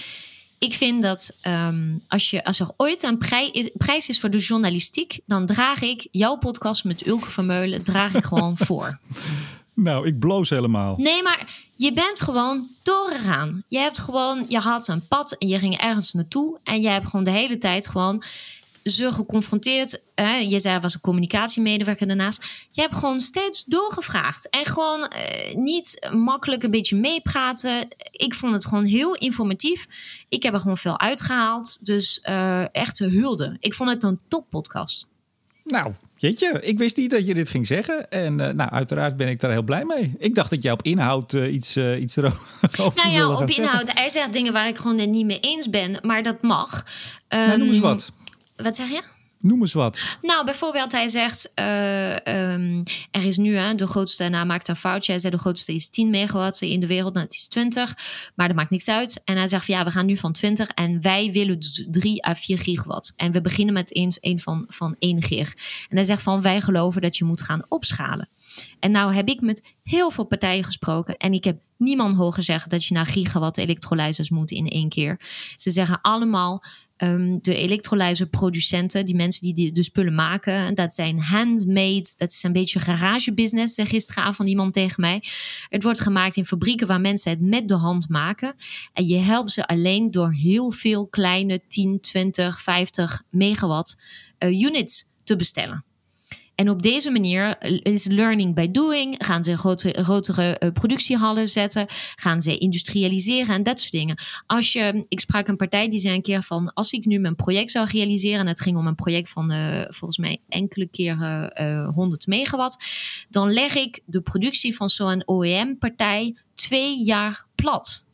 Speaker 2: ik vind dat um, als, je, als er ooit een prij, prijs is voor de journalistiek, dan draag ik jouw podcast met Ulke Vermeulen draag ik gewoon *laughs* voor.
Speaker 1: Nou, ik bloos helemaal.
Speaker 2: Nee, maar je bent gewoon doorgegaan. Je hebt gewoon, je had een pad en je ging ergens naartoe. En je hebt gewoon de hele tijd gewoon ze geconfronteerd. Hè? Je zei, er was een communicatiemedewerker daarnaast. Je hebt gewoon steeds doorgevraagd. En gewoon eh, niet makkelijk een beetje meepraten. Ik vond het gewoon heel informatief. Ik heb er gewoon veel uitgehaald. Dus uh, echt hulde. Ik vond het een toppodcast.
Speaker 1: Nou, jeetje, ik wist niet dat je dit ging zeggen. En uh, nou, uiteraard ben ik daar heel blij mee. Ik dacht dat jij op inhoud uh, iets, uh, iets erover *laughs*
Speaker 2: Nou ja, op
Speaker 1: zeggen.
Speaker 2: inhoud. Hij zegt dingen waar ik gewoon het niet mee eens ben. Maar dat mag. Um,
Speaker 1: nou, noem eens wat.
Speaker 2: Wat zeg je?
Speaker 1: Noem eens wat.
Speaker 2: Nou, bijvoorbeeld, hij zegt: uh, um, er is nu hè, de grootste, nou, maakt een foutje. Hij zei: de grootste is 10 megawatt in de wereld, nou, het is 20, maar dat maakt niks uit. En hij zegt: ja, we gaan nu van 20 en wij willen 3 à 4 gigawatt. En we beginnen met een, een van, van 1 gig. En hij zegt: van wij geloven dat je moet gaan opschalen. En nou heb ik met heel veel partijen gesproken en ik heb niemand horen zeggen dat je naar gigawatt elektrolyzers moet in één keer. Ze zeggen allemaal. Um, de elektrolyzerproducenten, die mensen die de, spullen maken, dat zijn handmade. Dat is een beetje garagebusiness, zei gisteravond iemand tegen mij. Het wordt gemaakt in fabrieken waar mensen het met de hand maken. En je helpt ze alleen door heel veel kleine 10, 20, 50 megawatt uh, units te bestellen. En op deze manier is learning by doing. Gaan ze grotere, grotere uh, productiehallen zetten? Gaan ze industrialiseren en dat soort dingen? Als je, ik sprak een partij die zei een keer van: als ik nu mijn project zou realiseren, en het ging om een project van uh, volgens mij enkele keren 100 megawatt, dan leg ik de productie van zo'n OEM-partij twee jaar plat.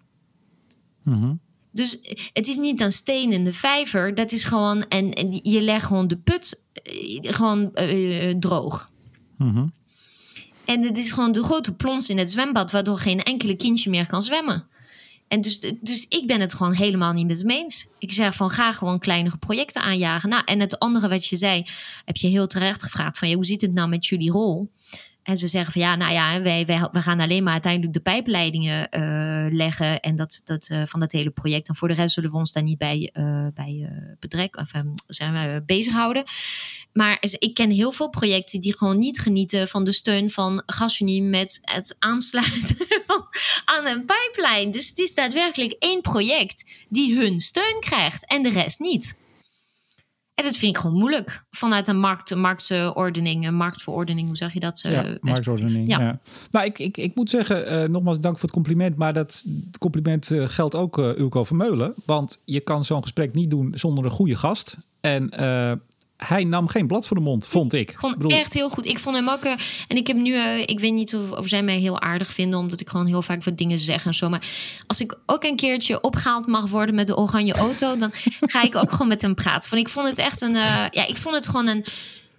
Speaker 1: Mm
Speaker 2: dus het is niet een steen in de vijver. Dat is gewoon. En, en je legt gewoon de put eh, gewoon uh, droog.
Speaker 1: Mm
Speaker 2: En het is gewoon de grote plons in het zwembad, waardoor geen enkele kindje meer kan zwemmen. En dus, dus ik ben het gewoon helemaal niet met hem eens. Ik zeg van ga gewoon kleinere projecten aanjagen. Nou, en het andere wat je zei, heb je heel terecht gevraagd van ja, hoe zit het nou met jullie rol? En ze zeggen van ja, nou ja, wij, wij, we gaan alleen maar uiteindelijk de pijpleidingen uh, leggen en dat, dat uh, van dat hele project. En voor de rest zullen we ons daar niet bij, uh, bij of, zijn wij bezighouden. Maar ik ken heel veel projecten die gewoon niet genieten van de steun van GasUnie met het aansluiten *laughs* aan een pijplijn. Dus het is daadwerkelijk één project die hun steun krijgt en de rest niet. En dat vind ik gewoon moeilijk. Vanuit een markt, marktordening, een marktverordening, hoe zeg je dat?
Speaker 1: Ja, marktordening. Ja. ja. Nou, ik, ik, ik moet zeggen, uh, nogmaals dank voor het compliment. Maar dat compliment uh, geldt ook uh, Ulko Vermeulen. Want je kan zo'n gesprek niet doen zonder een goede gast. En hij nam geen blad voor de mond, vond ik.
Speaker 2: Ik vond echt heel goed. Ik vond hem ook. Uh, en ik heb nu, uh, ik weet niet of, of zij mij heel aardig vinden, omdat ik gewoon heel vaak wat dingen zeg en zo. Maar als ik ook een keertje opgehaald mag worden met de oranje auto, dan ga ik ook *laughs* gewoon met hem praten. Van, ik vond het echt een. Uh, ja, ik vond het gewoon een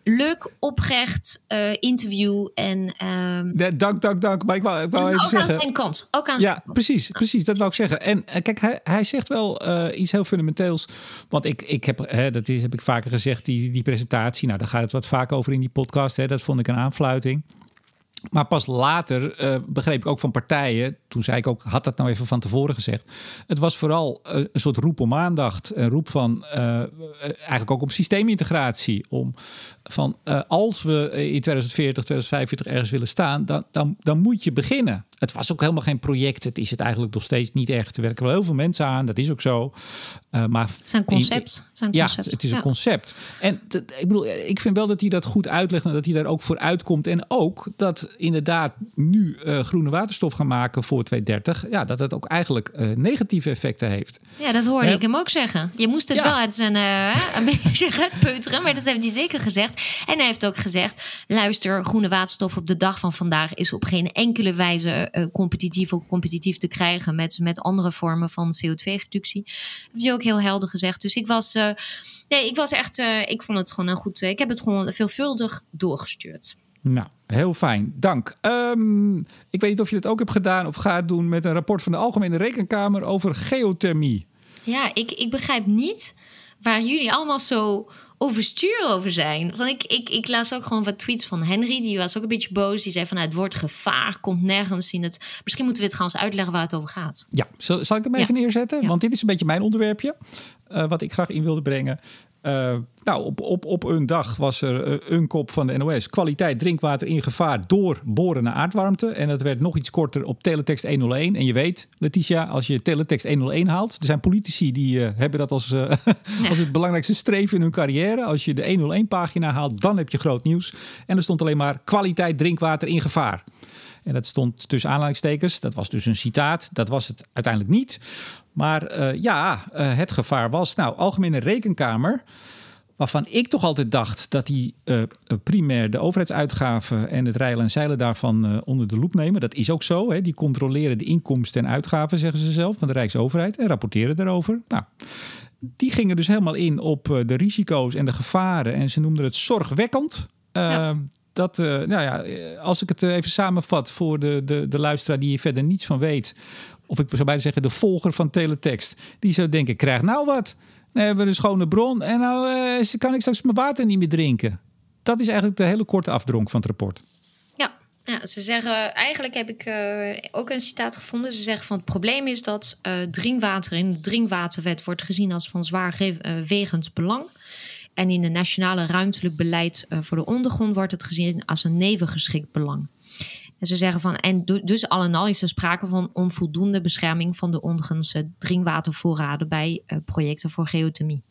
Speaker 2: leuk, oprecht uh, interview. En, um,
Speaker 1: dank, dank, dank. Maar ik wou, ik wou even
Speaker 2: ook
Speaker 1: zeggen...
Speaker 2: aan zijn kant. Ook aan
Speaker 1: ja, precies, precies. Dat wou ik zeggen. En uh, kijk, hij, hij zegt wel uh, iets heel fundamenteels. Want ik, ik heb, hè, dat is, heb ik vaker gezegd, die, die presentatie. Nou, daar gaat het wat vaak over in die podcast. Hè. Dat vond ik een aanfluiting. Maar pas later uh, begreep ik ook van partijen, toen zei ik ook, had dat nou even van tevoren gezegd. Het was vooral uh, een soort roep om aandacht, een roep van uh, eigenlijk ook om systeemintegratie. Om van als we in 2040, 2045 ergens willen staan, dan, dan, dan moet je beginnen. Het was ook helemaal geen project. Het is het eigenlijk nog steeds niet echt. Er werken wel heel veel mensen aan, dat is ook zo. maar
Speaker 2: het is een concept.
Speaker 1: Ja, het is een ja. concept. En ik bedoel, ik vind wel dat hij dat goed uitlegt en dat hij daar ook voor uitkomt. En ook dat inderdaad nu uh, groene waterstof gaan maken voor 2030, ja, dat het ook eigenlijk uh, negatieve effecten heeft.
Speaker 2: Ja, dat hoorde ja. ik hem ook zeggen. Je moest het ja. wel uit zijn een *laughs* beetje peuteren, maar dat heeft hij zeker gezegd. En hij heeft ook gezegd: luister, groene waterstof op de dag van vandaag is op geen enkele wijze competitief of competitief te krijgen met, met andere vormen van CO2-reductie. Dat heeft hij ook heel helder gezegd. Dus ik was. Nee, ik was echt. ik vond het gewoon een goed. ik heb het gewoon veelvuldig doorgestuurd.
Speaker 1: Nou, heel fijn. Dank. Um, ik weet niet of je het ook hebt gedaan of gaat doen met een rapport van de Algemene Rekenkamer over geothermie.
Speaker 2: Ja, ik, ik begrijp niet waar jullie allemaal zo overstuur over zijn. Want ik, ik, ik las ook gewoon wat tweets van Henry. Die was ook een beetje boos. Die zei van nou, het woord gevaar komt nergens in het. Misschien moeten we het gaan eens uitleggen waar het over gaat.
Speaker 1: Ja, zal, zal ik hem even ja. neerzetten? Ja. Want dit is een beetje mijn onderwerpje. Uh, wat ik graag in wilde brengen. Uh, nou, op, op, op een dag was er uh, een kop van de NOS. Kwaliteit drinkwater in gevaar door boren naar aardwarmte. En dat werd nog iets korter op teletext 101. En je weet, Letitia, als je teletext 101 haalt... er zijn politici die uh, hebben dat als, *laughs* ja. als het belangrijkste streven in hun carrière. Als je de 101-pagina haalt, dan heb je groot nieuws. En er stond alleen maar kwaliteit drinkwater in gevaar. En dat stond tussen aanhalingstekens. Dat was dus een citaat. Dat was het uiteindelijk niet. Maar uh, ja, uh, het gevaar was. Nou, Algemene Rekenkamer. Waarvan ik toch altijd dacht dat die uh, primair de overheidsuitgaven en het rijlen en zeilen daarvan onder de loep nemen. Dat is ook zo. Hè. Die controleren de inkomsten en uitgaven, zeggen ze zelf, van de Rijksoverheid en rapporteren daarover. Nou, die gingen dus helemaal in op de risico's en de gevaren. En ze noemden het zorgwekkend. Ja dat, nou ja, als ik het even samenvat voor de, de, de luisteraar die hier verder niets van weet, of ik zou bijna zeggen de volger van teletext, die zou denken: krijg nou wat. Dan hebben we een schone bron en nou uh, kan ik straks mijn water niet meer drinken. Dat is eigenlijk de hele korte afdronk van het rapport.
Speaker 2: Ja, ja ze zeggen, eigenlijk heb ik uh, ook een citaat gevonden. Ze zeggen van het probleem is dat uh, drinkwater in de drinkwaterwet wordt gezien als van zwaarwegend belang. En in de nationale ruimtelijk beleid voor de ondergrond wordt het gezien als een nevengeschikt belang. En ze zeggen van, en dus al en al is er sprake van onvoldoende bescherming van de ondergrondse drinkwatervoorraden bij uh, projecten voor geothermie.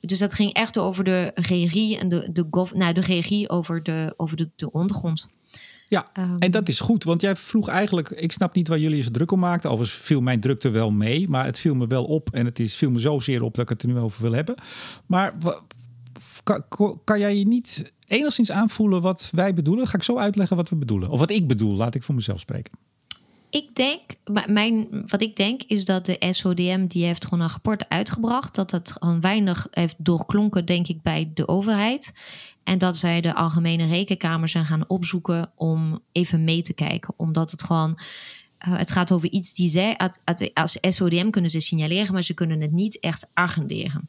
Speaker 2: Dus dat ging echt over de regie en de, de, gov, nou, de regie over de, over de, de ondergrond.
Speaker 1: Ja, um, en dat is goed, want jij vroeg eigenlijk, ik snap niet waar jullie zo druk om maakten. Overigens viel mijn drukte wel mee, maar het viel me wel op en het is, viel me zozeer op dat ik het er nu over wil hebben. Maar kan, kan jij je niet enigszins aanvoelen wat wij bedoelen? Ga ik zo uitleggen wat we bedoelen? Of wat ik bedoel, laat ik voor mezelf spreken.
Speaker 2: Ik denk, mijn, wat ik denk is dat de SODM die heeft gewoon een rapport uitgebracht. Dat het gewoon weinig heeft doorklonken, denk ik, bij de overheid. En dat zij de algemene rekenkamer zijn gaan opzoeken om even mee te kijken. Omdat het gewoon. Uh, het gaat over iets die zij als SODM kunnen ze signaleren, maar ze kunnen het niet echt agenderen.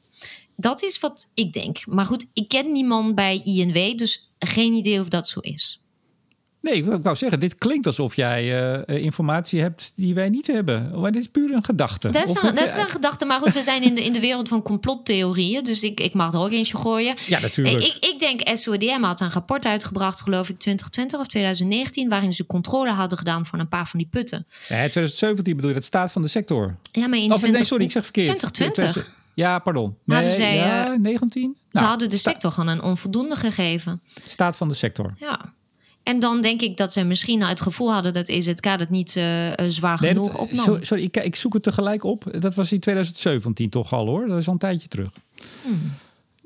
Speaker 2: Dat is wat ik denk. Maar goed, ik ken niemand bij INW, dus geen idee of dat zo is.
Speaker 1: Nee, ik wou zeggen, dit klinkt alsof jij uh, informatie hebt die wij niet hebben. Maar dit is puur een gedachte.
Speaker 2: Dat is, een, dat is een gedachte, maar goed, we zijn in de, in de wereld van complottheorieën. Dus ik, ik mag er ook eentje gooien.
Speaker 1: Ja, natuurlijk.
Speaker 2: Ik, ik denk, SODM had een rapport uitgebracht, geloof ik, 2020 of 2019... waarin ze controle hadden gedaan van een paar van die putten.
Speaker 1: Ja, 2017 bedoel je, dat staat van de sector.
Speaker 2: Ja, maar in
Speaker 1: of, nee, sorry, ik zeg verkeerd.
Speaker 2: 2020.
Speaker 1: Ja, pardon. Nee, hadden zij, ja, 19?
Speaker 2: Ze nou, hadden de sector gewoon een onvoldoende gegeven.
Speaker 1: Staat van de sector.
Speaker 2: Ja. En dan denk ik dat ze misschien het gevoel hadden dat EZK dat niet uh, zwaar genoeg opnam.
Speaker 1: Sorry, ik, ik, zoek het tegelijk op. Dat was in 2017 toch al hoor. Dat is al een tijdje terug. Hmm.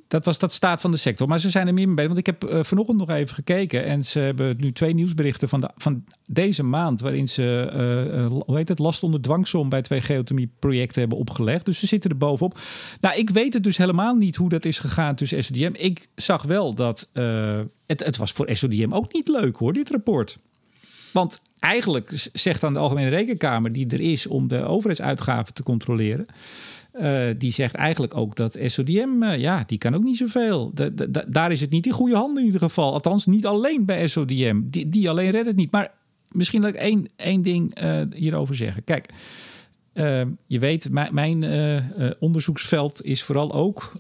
Speaker 1: Dat was dat staat van de sector. Maar ze zijn er meer mee Want ik heb uh, vanochtend nog even gekeken. En ze hebben nu twee nieuwsberichten van, de, van deze maand. Waarin ze, uh, hoe heet het, last onder dwangsom bij twee geothermie-projecten hebben opgelegd. Dus ze zitten er bovenop. Nou, ik weet het dus helemaal niet hoe dat is gegaan tussen SODM. Ik zag wel dat het, het was voor SODM ook niet leuk hoor, dit rapport. Want eigenlijk zegt dan de Algemene Rekenkamer, die er is om de overheidsuitgaven te controleren. Uh, die zegt eigenlijk ook dat SODM, uh, ja, die kan ook niet zoveel. Daar is het niet in goede handen in ieder geval. Althans, niet alleen bij SODM. Die, die alleen redt het niet. Maar misschien dat ik één, één ding uh, hierover zeggen. Kijk, je weet, mijn onderzoeksveld is vooral ook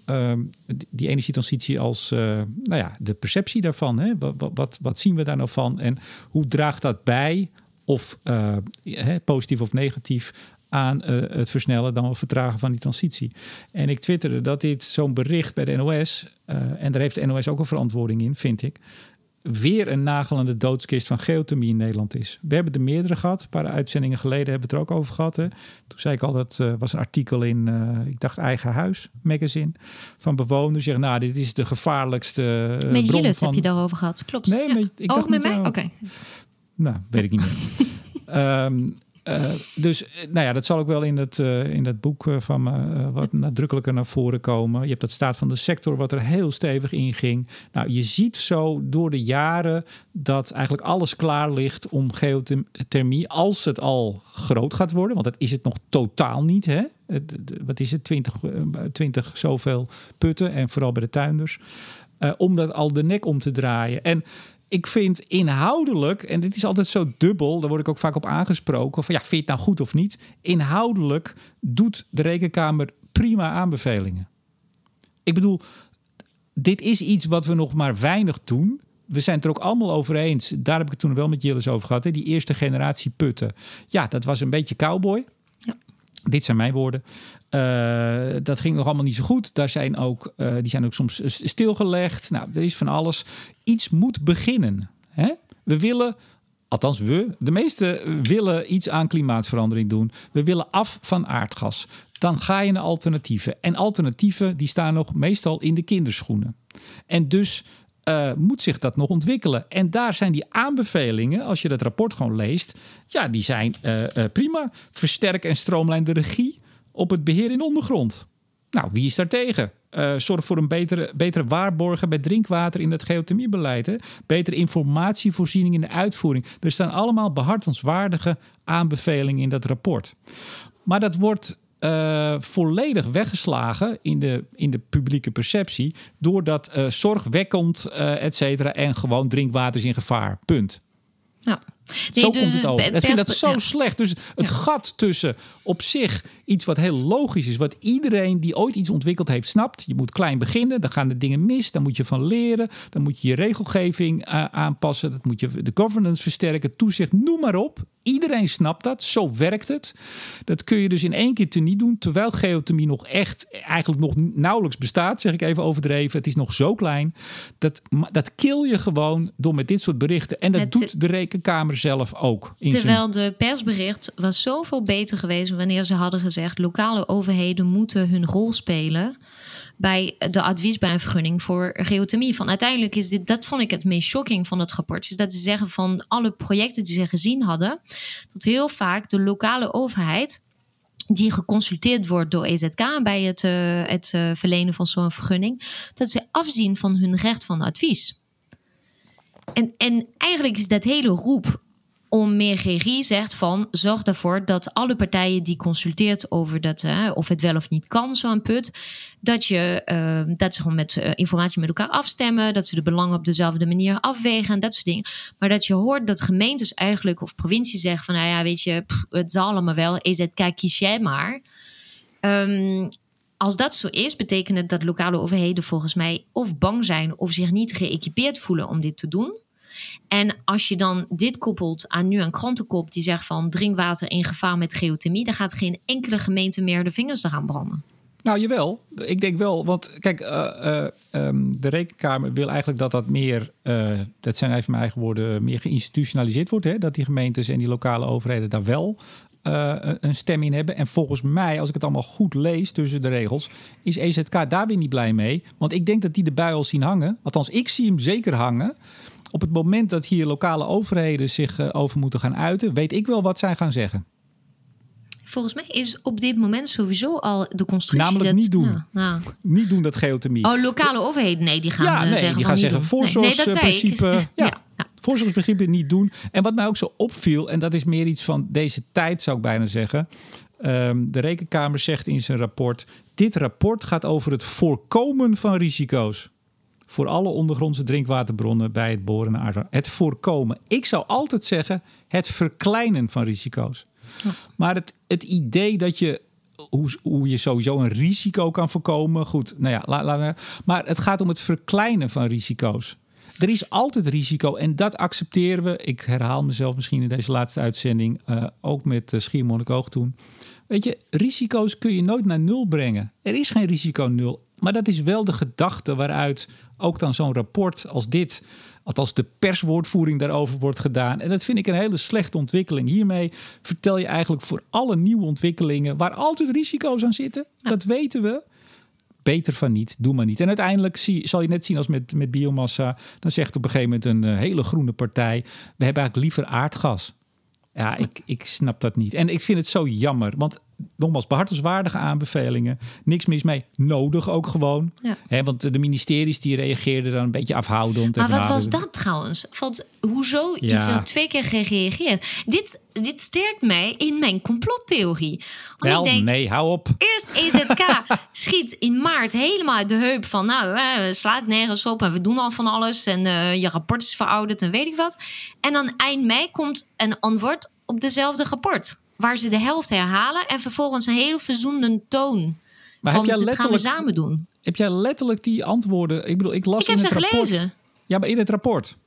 Speaker 1: die energietransitie als nou ja, de perceptie daarvan. Hè? Wat, wat, wat, zien we daar nou van? En hoe draagt dat bij, of positief of negatief, aan uh, het versnellen dan wel vertragen van die transitie. En ik twitterde dat dit zo'n bericht bij de NOS, uh, en daar heeft de NOS ook een verantwoording in, vind ik, weer een nagelende doodskist van geothermie in Nederland is. We hebben er meerdere gehad. Een paar uitzendingen geleden hebben we het er ook over gehad. Hè. Toen zei ik al, dat uh, was een artikel in, uh, ik dacht Eigen Huis magazine, van bewoners. Zeggen, nou, dit is de gevaarlijkste uh,
Speaker 2: Met
Speaker 1: bron
Speaker 2: van... heb je daarover gehad, klopt.
Speaker 1: Nee,
Speaker 2: ja.
Speaker 1: met, ik
Speaker 2: oh,
Speaker 1: dacht
Speaker 2: met mij? Oké. Okay.
Speaker 1: Nou, weet ik niet meer. um, *laughs* Uh, dus nou ja, dat zal ook wel in het, uh, in het boek van me wat nadrukkelijker naar voren komen. Je hebt dat staat van de sector wat er heel stevig in ging. Nou, je ziet zo door de jaren dat eigenlijk alles klaar ligt om geothermie, als het al groot gaat worden, want dat is het nog totaal niet. Hè? Wat is het, 20, 20 zoveel putten en vooral bij de tuinders. om dat al de nek om te draaien. En ik vind inhoudelijk, en dit is altijd zo dubbel, daar word ik ook vaak op aangesproken, van ja, vind je het nou goed of niet? Inhoudelijk doet de rekenkamer prima aanbevelingen. Ik bedoel, dit is iets wat we nog maar weinig doen. We zijn het er ook allemaal over eens. Daar heb ik het toen wel met Jillis over gehad. Hè? Die eerste generatie putten. Ja, dat was een beetje cowboy. Ja. Dit zijn mijn woorden. Uh, dat ging nog allemaal niet zo goed. Daar zijn ook, uh, die zijn ook soms stilgelegd. Nou, er is van alles. Iets moet beginnen. Hè? We willen, althans we, de meesten willen iets aan klimaatverandering doen. We willen af van aardgas. Dan ga je naar alternatieven. En alternatieven die staan nog meestal in de kinderschoenen. En dus uh, moet zich dat nog ontwikkelen. En daar zijn die aanbevelingen, als je dat rapport gewoon leest, ja, die zijn prima. Versterk en stroomlijn de regie op het beheer in de ondergrond. Nou, wie is daar tegen? zorg voor een betere, betere waarborgen bij drinkwater in het geothermiebeleid. Hè? Betere informatievoorziening in de uitvoering. Er staan allemaal behartenswaardige aanbevelingen in dat rapport. Maar dat wordt uh, volledig weggeslagen in de, in de publieke perceptie. Doordat uh, zorgwekkend, uh, et cetera. En gewoon drinkwater is in gevaar. Punt.
Speaker 2: Ja.
Speaker 1: Zo komt het over. Ik vind dat zo slecht. Dus het gat tussen op zich iets wat heel logisch is, wat iedereen die ooit iets ontwikkeld heeft snapt. Je moet klein beginnen, dan gaan de dingen mis, dan moet je van leren, dan moet je je regelgeving uh, aanpassen, dat moet je de governance versterken, toezicht, noem maar op. Iedereen snapt dat, zo werkt het. Dat kun je dus in één keer te niet doen, terwijl geothermie nog echt eigenlijk nog nauwelijks bestaat, zeg ik even overdreven. Het is nog zo klein. Dat, dat kill je gewoon door met dit soort berichten. En dat doet de rekenkamer zelf ook.
Speaker 2: Terwijl de persbericht was zoveel beter geweest wanneer ze hadden gezegd: lokale overheden moeten hun rol spelen bij de adviesbijvergunning voor geothermie. Van uiteindelijk is dit, dat vond ik het meest shocking van het rapport, is dat ze zeggen van alle projecten die ze gezien hadden, dat heel vaak de lokale overheid die geconsulteerd wordt door EZK bij het, uh, het uh, verlenen van zo'n vergunning, dat ze afzien van hun recht van advies. En, en eigenlijk is dat hele roep om meer regie zegt van zorg ervoor dat alle partijen die consulteert over dat, of het wel of niet kan, zo'n put, dat, je, uh, dat ze gewoon met uh, informatie met elkaar afstemmen, dat ze de belangen op dezelfde manier afwegen, dat soort dingen. Maar dat je hoort dat gemeentes eigenlijk of provincies zeggen van, nou ja, weet je, het zal allemaal wel, EZK kies jij maar. Um, als dat zo is, betekent het dat lokale overheden volgens mij of bang zijn of zich niet geëquipeerd voelen om dit te doen. En als je dan dit koppelt aan nu een krantenkop die zegt van drinkwater in gevaar met geothermie, dan gaat geen enkele gemeente meer de vingers eraan branden.
Speaker 1: Nou, jawel. Ik denk wel. Want kijk, uh, um, de rekenkamer wil eigenlijk dat dat meer, uh, dat zijn even mijn eigen woorden, meer geïnstitutionaliseerd wordt. Hè? Dat die gemeentes en die lokale overheden daar wel een stem in hebben. En volgens mij, als ik het allemaal goed lees tussen de regels, is EZK daar weer niet blij mee. Want ik denk dat die de bui al zien hangen. Althans, ik zie hem zeker hangen op het moment dat hier lokale overheden zich uh, over moeten gaan uiten, weet ik wel wat zij gaan zeggen.
Speaker 2: Volgens mij is op dit moment sowieso al de constructie.
Speaker 1: Namelijk
Speaker 2: dat,
Speaker 1: niet doen. Ja. Niet doen dat geothermie.
Speaker 2: Oh, lokale overheden, nee, die gaan
Speaker 1: ja,
Speaker 2: nee,
Speaker 1: zeggen. Die gaan zeggen voorzorgsprincipe. Nee, nee, ja, ja. Voorzorgsprincipe niet doen. En wat mij ook zo opviel, en dat is meer iets van deze tijd, zou ik bijna zeggen. Um, de Rekenkamer zegt in zijn rapport: dit rapport gaat over het voorkomen van risico's voor alle ondergrondse drinkwaterbronnen bij het boren naar. Het voorkomen. Ik zou altijd zeggen het verkleinen van risico's. Maar het, het idee dat je hoe, hoe je sowieso een risico kan voorkomen. Goed, nou ja, laat, laat, maar het gaat om het verkleinen van risico's. Er is altijd risico en dat accepteren we. Ik herhaal mezelf misschien in deze laatste uitzending, uh, ook met uh, Schiermonnikoog toen. Weet je, risico's kun je nooit naar nul brengen. Er is geen risico nul. Maar dat is wel de gedachte waaruit ook dan zo'n rapport als dit, althans de perswoordvoering daarover wordt gedaan. En dat vind ik een hele slechte ontwikkeling. Hiermee vertel je eigenlijk voor alle nieuwe ontwikkelingen, waar altijd risico's aan zitten, dat weten we. Beter van niet, doe maar niet. En uiteindelijk zie, zal je net zien als met, met biomassa. Dan zegt op een gegeven moment een uh, hele groene partij: we hebben eigenlijk liever aardgas. Ja, ik, ik snap dat niet. En ik vind het zo jammer. Want nogmaals, behartenswaardige aanbevelingen. Niks mis mee. Nodig ook gewoon. Ja. want de ministeries die reageerden dan een beetje afhoudend.
Speaker 2: Maar wat was dat trouwens? Want hoezo is er twee keer gereageerd? Dit, dit sterkt mij in mijn complottheorie.
Speaker 1: Want Wel, ik denk, nee, hou op.
Speaker 2: Eerst EZK *laughs* schiet in maart helemaal uit de heup van... nou, we slaat nergens op en we doen al van alles... en uh, je rapport is verouderd en weet ik wat. En dan eind mei komt een antwoord op dezelfde rapport waar ze de helft herhalen en vervolgens een heel verzoende toon. Maar van, heb dit gaan we samen doen.
Speaker 1: Heb jij letterlijk die antwoorden? Ik bedoel, ik las
Speaker 2: ik
Speaker 1: in
Speaker 2: heb
Speaker 1: het
Speaker 2: ze
Speaker 1: rapport.
Speaker 2: gelezen.
Speaker 1: Ja, maar in het rapport.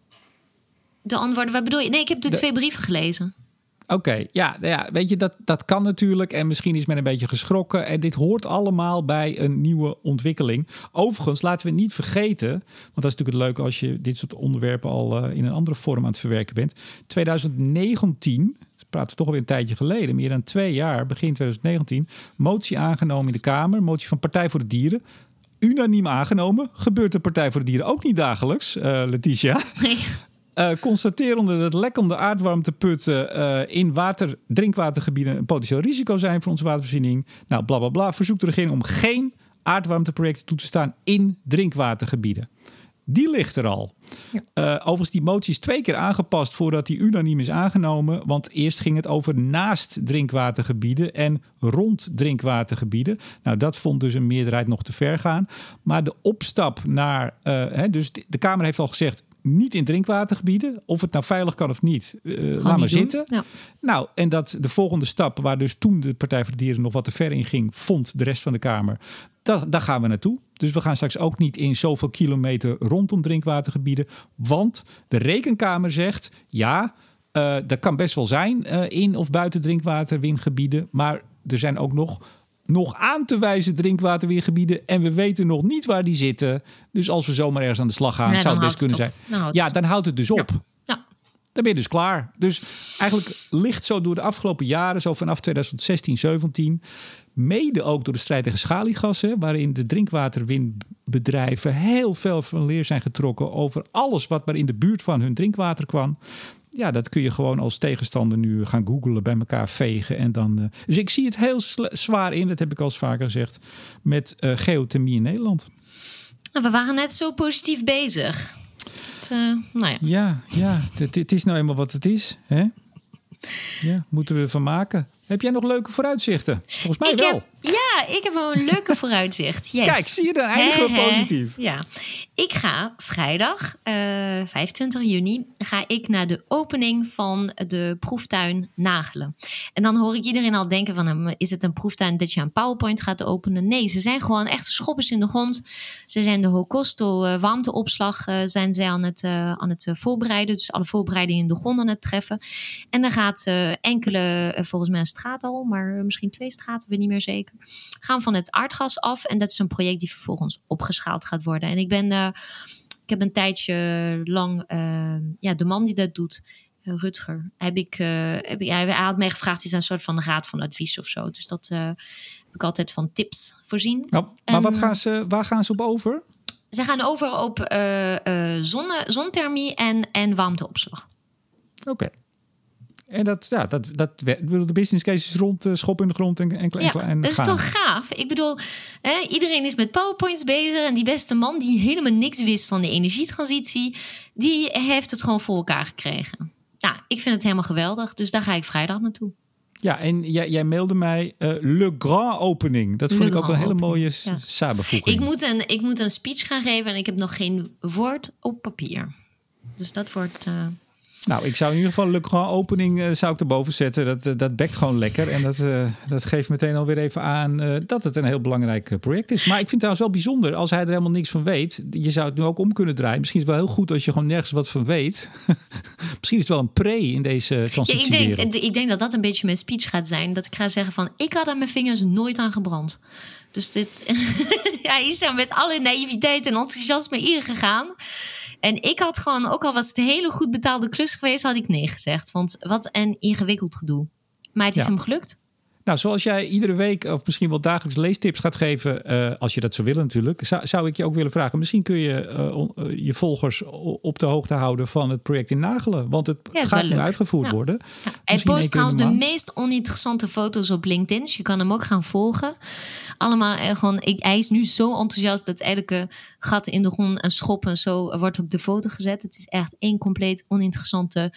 Speaker 2: De antwoorden, wat bedoel je? Nee, ik heb de, de... twee brieven gelezen.
Speaker 1: Oké, okay, ja, nou ja, weet je, dat, dat kan natuurlijk. En misschien is men een beetje geschrokken. En dit hoort allemaal bij een nieuwe ontwikkeling. Overigens, laten we niet vergeten. Want dat is natuurlijk het leuke als je dit soort onderwerpen al uh, in een andere vorm aan het verwerken bent. 2019, praten we toch alweer een tijdje geleden, meer dan twee jaar, begin 2019, motie aangenomen in de Kamer, motie van Partij voor de Dieren. Unaniem aangenomen. Gebeurt de Partij voor de Dieren ook niet dagelijks, uh, Letitia?
Speaker 2: Nee.
Speaker 1: Uh, constaterende dat lekkende aardwarmteputten uh, in water, drinkwatergebieden een potentieel risico zijn voor onze watervoorziening. Nou, bla bla bla. Verzoekt de regering om geen aardwarmteprojecten toe te staan in drinkwatergebieden. Die ligt er al. Ja. Uh, overigens, die motie is twee keer aangepast voordat die unaniem is aangenomen. Want eerst ging het over naast drinkwatergebieden en rond drinkwatergebieden. Nou, dat vond dus een meerderheid nog te ver gaan. Maar de opstap naar. Uh, hè, dus de Kamer heeft al gezegd niet in drinkwatergebieden. Of het nou veilig kan of niet, uh, laat maar zitten.
Speaker 2: Ja.
Speaker 1: Nou, en dat de volgende stap, waar dus toen de Partij voor de Dieren nog wat te ver in ging, vond de rest van de Kamer. Da daar gaan we naartoe. Dus we gaan straks ook niet in zoveel kilometer rondom drinkwatergebieden. Want de Rekenkamer zegt ja. Uh, dat kan best wel zijn uh, in of buiten drinkwaterwingebieden. Maar er zijn ook nog, nog aan te wijzen drinkwaterwingebieden. En we weten nog niet waar die zitten. Dus als we zomaar ergens aan de slag gaan, zou het best kunnen zijn. ja, dan houdt het dus op.
Speaker 2: Ja.
Speaker 1: Dan ben je dus klaar. Dus eigenlijk ligt zo door de afgelopen jaren, zo vanaf 2016, 17, mede ook door de strijd tegen schaliegassen, waarin de drinkwaterinbedrijven heel veel van leer zijn getrokken over alles wat maar in de buurt van hun drinkwater kwam. Ja, dat kun je gewoon als tegenstander nu gaan googlen, bij elkaar vegen. En dan, eh, dus ik zie het heel zwaar in, dat heb ik al eens vaker gezegd, met eh, geothermie in Nederland.
Speaker 2: Nou, we waren net zo positief bezig. Het, eh, nou ja.
Speaker 1: Ja, ja het, het is nou eenmaal wat het is. Hè? Ja, moeten we ervan maken. Heb jij nog leuke vooruitzichten? Volgens mij
Speaker 2: Ik
Speaker 1: wel.
Speaker 2: heb, ja, ik heb wel een leuke vooruitzicht. Yes.
Speaker 1: Kijk, zie je, dan eindigen we
Speaker 2: Hè, hè.
Speaker 1: positief.
Speaker 2: Ja, ik ga vrijdag, eh 25 juni, ga ik naar de opening van de proeftuin Nagelen. En dan hoor ik iedereen al denken van, hm, is het een proeftuin dat je een PowerPoint gaat openen? Nee, ze zijn gewoon echt schoppers in de grond. Ze zijn de Hokosto eh, warmteopslag eh, zijn zij aan het, eh, aan het eh, voorbereiden. Dus alle voorbereidingen in de grond aan het treffen. En dan gaat eh, enkele, eh, volgens mij een straat al, maar misschien twee straten, weet niet meer zeker gaan van het aardgas af. En dat is een project die vervolgens opgeschaald gaat worden. En ik ben, eh, ik heb een tijdje lang, eh, ja, de man die dat doet, eh, Rutger, heb ik, heb ik, hij had mij gevraagd, is een soort van raad van advies of zo. Dus dat heb ik altijd van tips voorzien.
Speaker 1: Nou, maar wat
Speaker 2: En-
Speaker 1: gaan ze, waar gaan ze op over?
Speaker 2: Ze gaan over op zonne, zonthermie en, en warmteopslag.
Speaker 1: Oké. En dat, ja, dat, dat, bedoel, de business case is rond, eh, schop in de grond en, en,
Speaker 2: Ja,
Speaker 1: en
Speaker 2: dat is toch gaaf? Ik bedoel, hè, iedereen is met PowerPoints bezig. En die beste man die helemaal niks wist van de energietransitie, die heeft het gewoon voor elkaar gekregen. Nou, ik vind het helemaal geweldig. Dus daar ga ik vrijdag naartoe.
Speaker 1: Ja, en jij, jij mailde mij eh, Le Grand Opening. Dat
Speaker 2: Le
Speaker 1: vond ik ook een hele
Speaker 2: Opening,
Speaker 1: mooie
Speaker 2: ja.
Speaker 1: samenvoeging.
Speaker 2: Ik moet, een, ik moet een speech gaan geven en ik heb nog geen woord op papier. Dus dat wordt. eh,
Speaker 1: Nou, ik zou in ieder geval Le Grand Opening eh, zou ik erboven zetten. Dat, eh, dat bekt gewoon lekker. En dat, eh, dat geeft meteen alweer even aan dat het een heel belangrijk project is. Maar ik vind het trouwens wel bijzonder als hij er helemaal niks van weet. Je zou het nu ook om kunnen draaien. Misschien is het wel heel goed als je gewoon nergens wat van weet. *laughs* Misschien is het wel een pre in deze
Speaker 2: Ja, ik, denk, ik denk dat dat een beetje mijn speech gaat zijn. Dat ik ga zeggen van, ik had aan mijn vingers nooit aan gebrand. Dus dit, *laughs* ja, hij is er met alle naïviteit en enthousiasme ingegaan. En ik had gewoon, ook al was het een hele goed betaalde klus geweest, had ik nee gezegd. Want wat een ingewikkeld gedoe. Maar het is
Speaker 1: Ja.
Speaker 2: hem gelukt.
Speaker 1: Nou, zoals jij iedere week of misschien wel dagelijks leestips gaat geven, eh, als je dat zou willen natuurlijk, zou, zou ik je ook willen vragen. Misschien kun je eh, eh, je volgers op de hoogte houden van het project in Nagelen. Want het
Speaker 2: Ja,
Speaker 1: gaat nu uitgevoerd
Speaker 2: Ja.
Speaker 1: worden.
Speaker 2: Ja, hij post trouwens de
Speaker 1: maand.
Speaker 2: meest oninteressante foto's op LinkedIn. Dus je kan hem ook gaan volgen. Allemaal eh, gewoon, ik, hij is nu zo enthousiast dat elke gat in de grond en schop en zo wordt op de foto gezet. Het is echt één compleet oninteressante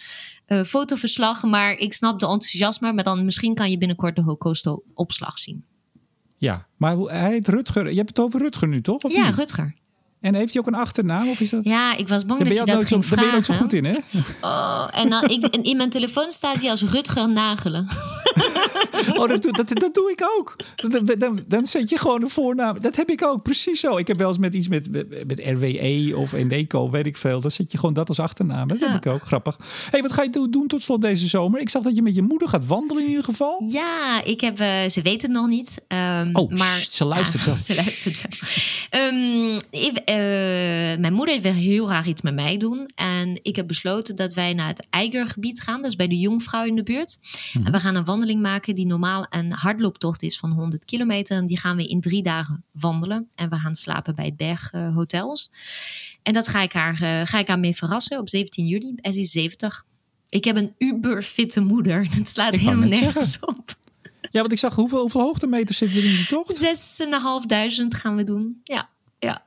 Speaker 2: eh, fotoverslag. Maar ik snap de enthousiasme. Maar dan misschien kan je binnenkort de Hokosto opslag zien.
Speaker 1: Ja, maar hoe- hij heet Rutger. Je hebt het over Rutger nu, toch? Of
Speaker 2: Ja,
Speaker 1: niet?
Speaker 2: Rutger.
Speaker 1: En heeft hij ook een achternaam? Of is dat...
Speaker 2: Ja, ik was bang dat
Speaker 1: je ook
Speaker 2: dat
Speaker 1: nooit zo,
Speaker 2: ging
Speaker 1: daar ben je nooit zo
Speaker 2: vragen.
Speaker 1: goed in, hè?
Speaker 2: Oh, en, dan, ik, en in mijn telefoon staat hij als Rutger Nagelen. *laughs* *laughs*
Speaker 1: Oh, dat, doe- dat, dat doe ik ook. Dan, dan, dan zet je gewoon een voornaam. Dat heb ik ook, precies zo. Ik heb wel eens met iets met, met, met RWE of Eneco, weet ik veel. Dan zet je gewoon dat als achternaam. Dat
Speaker 2: Ja.
Speaker 1: heb ik ook, grappig. hey, wat ga je do- doen tot slot deze zomer? Ik zag dat je met je moeder gaat wandelen in ieder geval.
Speaker 2: Ja, ik heb, eh, ze weten het nog niet. ehm,
Speaker 1: Oh,
Speaker 2: maar,
Speaker 1: sst, ze luistert wel. *laughs*
Speaker 2: ze luistert wel. Ehm, ik- eh, mijn moeder wil heel graag iets met mij doen. En ik heb besloten dat wij naar het Eigergebied gaan. Dat is bij de Jongvrouw in de buurt.
Speaker 1: Mhm.
Speaker 2: En we gaan een wandeling maken die normaal een hardlooptocht is van 100 kilometer. En die gaan we in drie dagen wandelen. En we gaan slapen bij berghotels. en dat ga ik, haar, eh, ga ik haar mee verrassen op 17 juli. En ze is 70. Ik heb een uberfitte moeder. *laughs* Het slaat
Speaker 1: Ik
Speaker 2: helemaal nergens op.
Speaker 1: Ja, want ik zag hoeveel, hoeveel hoogtemeters zitten er in die tocht?
Speaker 2: 6.500 gaan we doen. Ja, ja.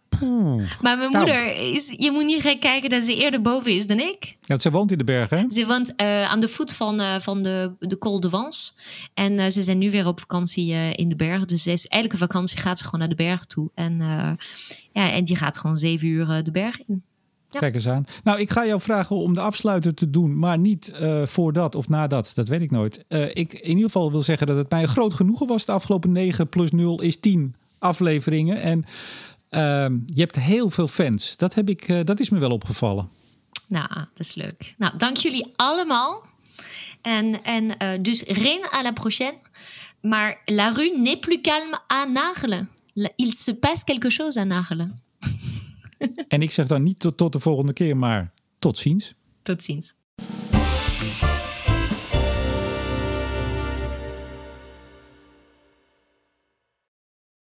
Speaker 2: Maar mijn
Speaker 1: Nou.
Speaker 2: moeder is, je moet niet gek kijken dat ze eerder boven is dan ik.
Speaker 1: Ja, want zij woont in de bergen, hè?
Speaker 2: Ze woont eh, aan de voet van, eh, van de, de Col de Vans. En eh, ze zijn nu weer op vakantie in de bergen. Dus ze is, elke vakantie gaat ze gewoon naar de bergen toe. En, ja, en die gaat gewoon zeven uur de berg in.
Speaker 1: Kijk eens aan. Nou, ik ga jou vragen om de afsluiter te doen, maar niet uh, voor dat of nadat. Dat weet ik nooit. Uh, ik in ieder geval wil zeggen dat het mij een groot genoegen was. De afgelopen 9 plus 0 is 10 afleveringen. En je hebt heel veel fans. Dat, heb ik, uh, dat is me wel opgevallen.
Speaker 2: Nou, dat is leuk. Nou, dank jullie allemaal. En, en dus rien à la prochaine. Maar la rue n'est plus calme à Nagelen. Il se passe quelque chose à Nagelen. *laughs*
Speaker 1: en ik zeg dan niet tot, tot de volgende keer, maar tot ziens.
Speaker 2: Tot ziens.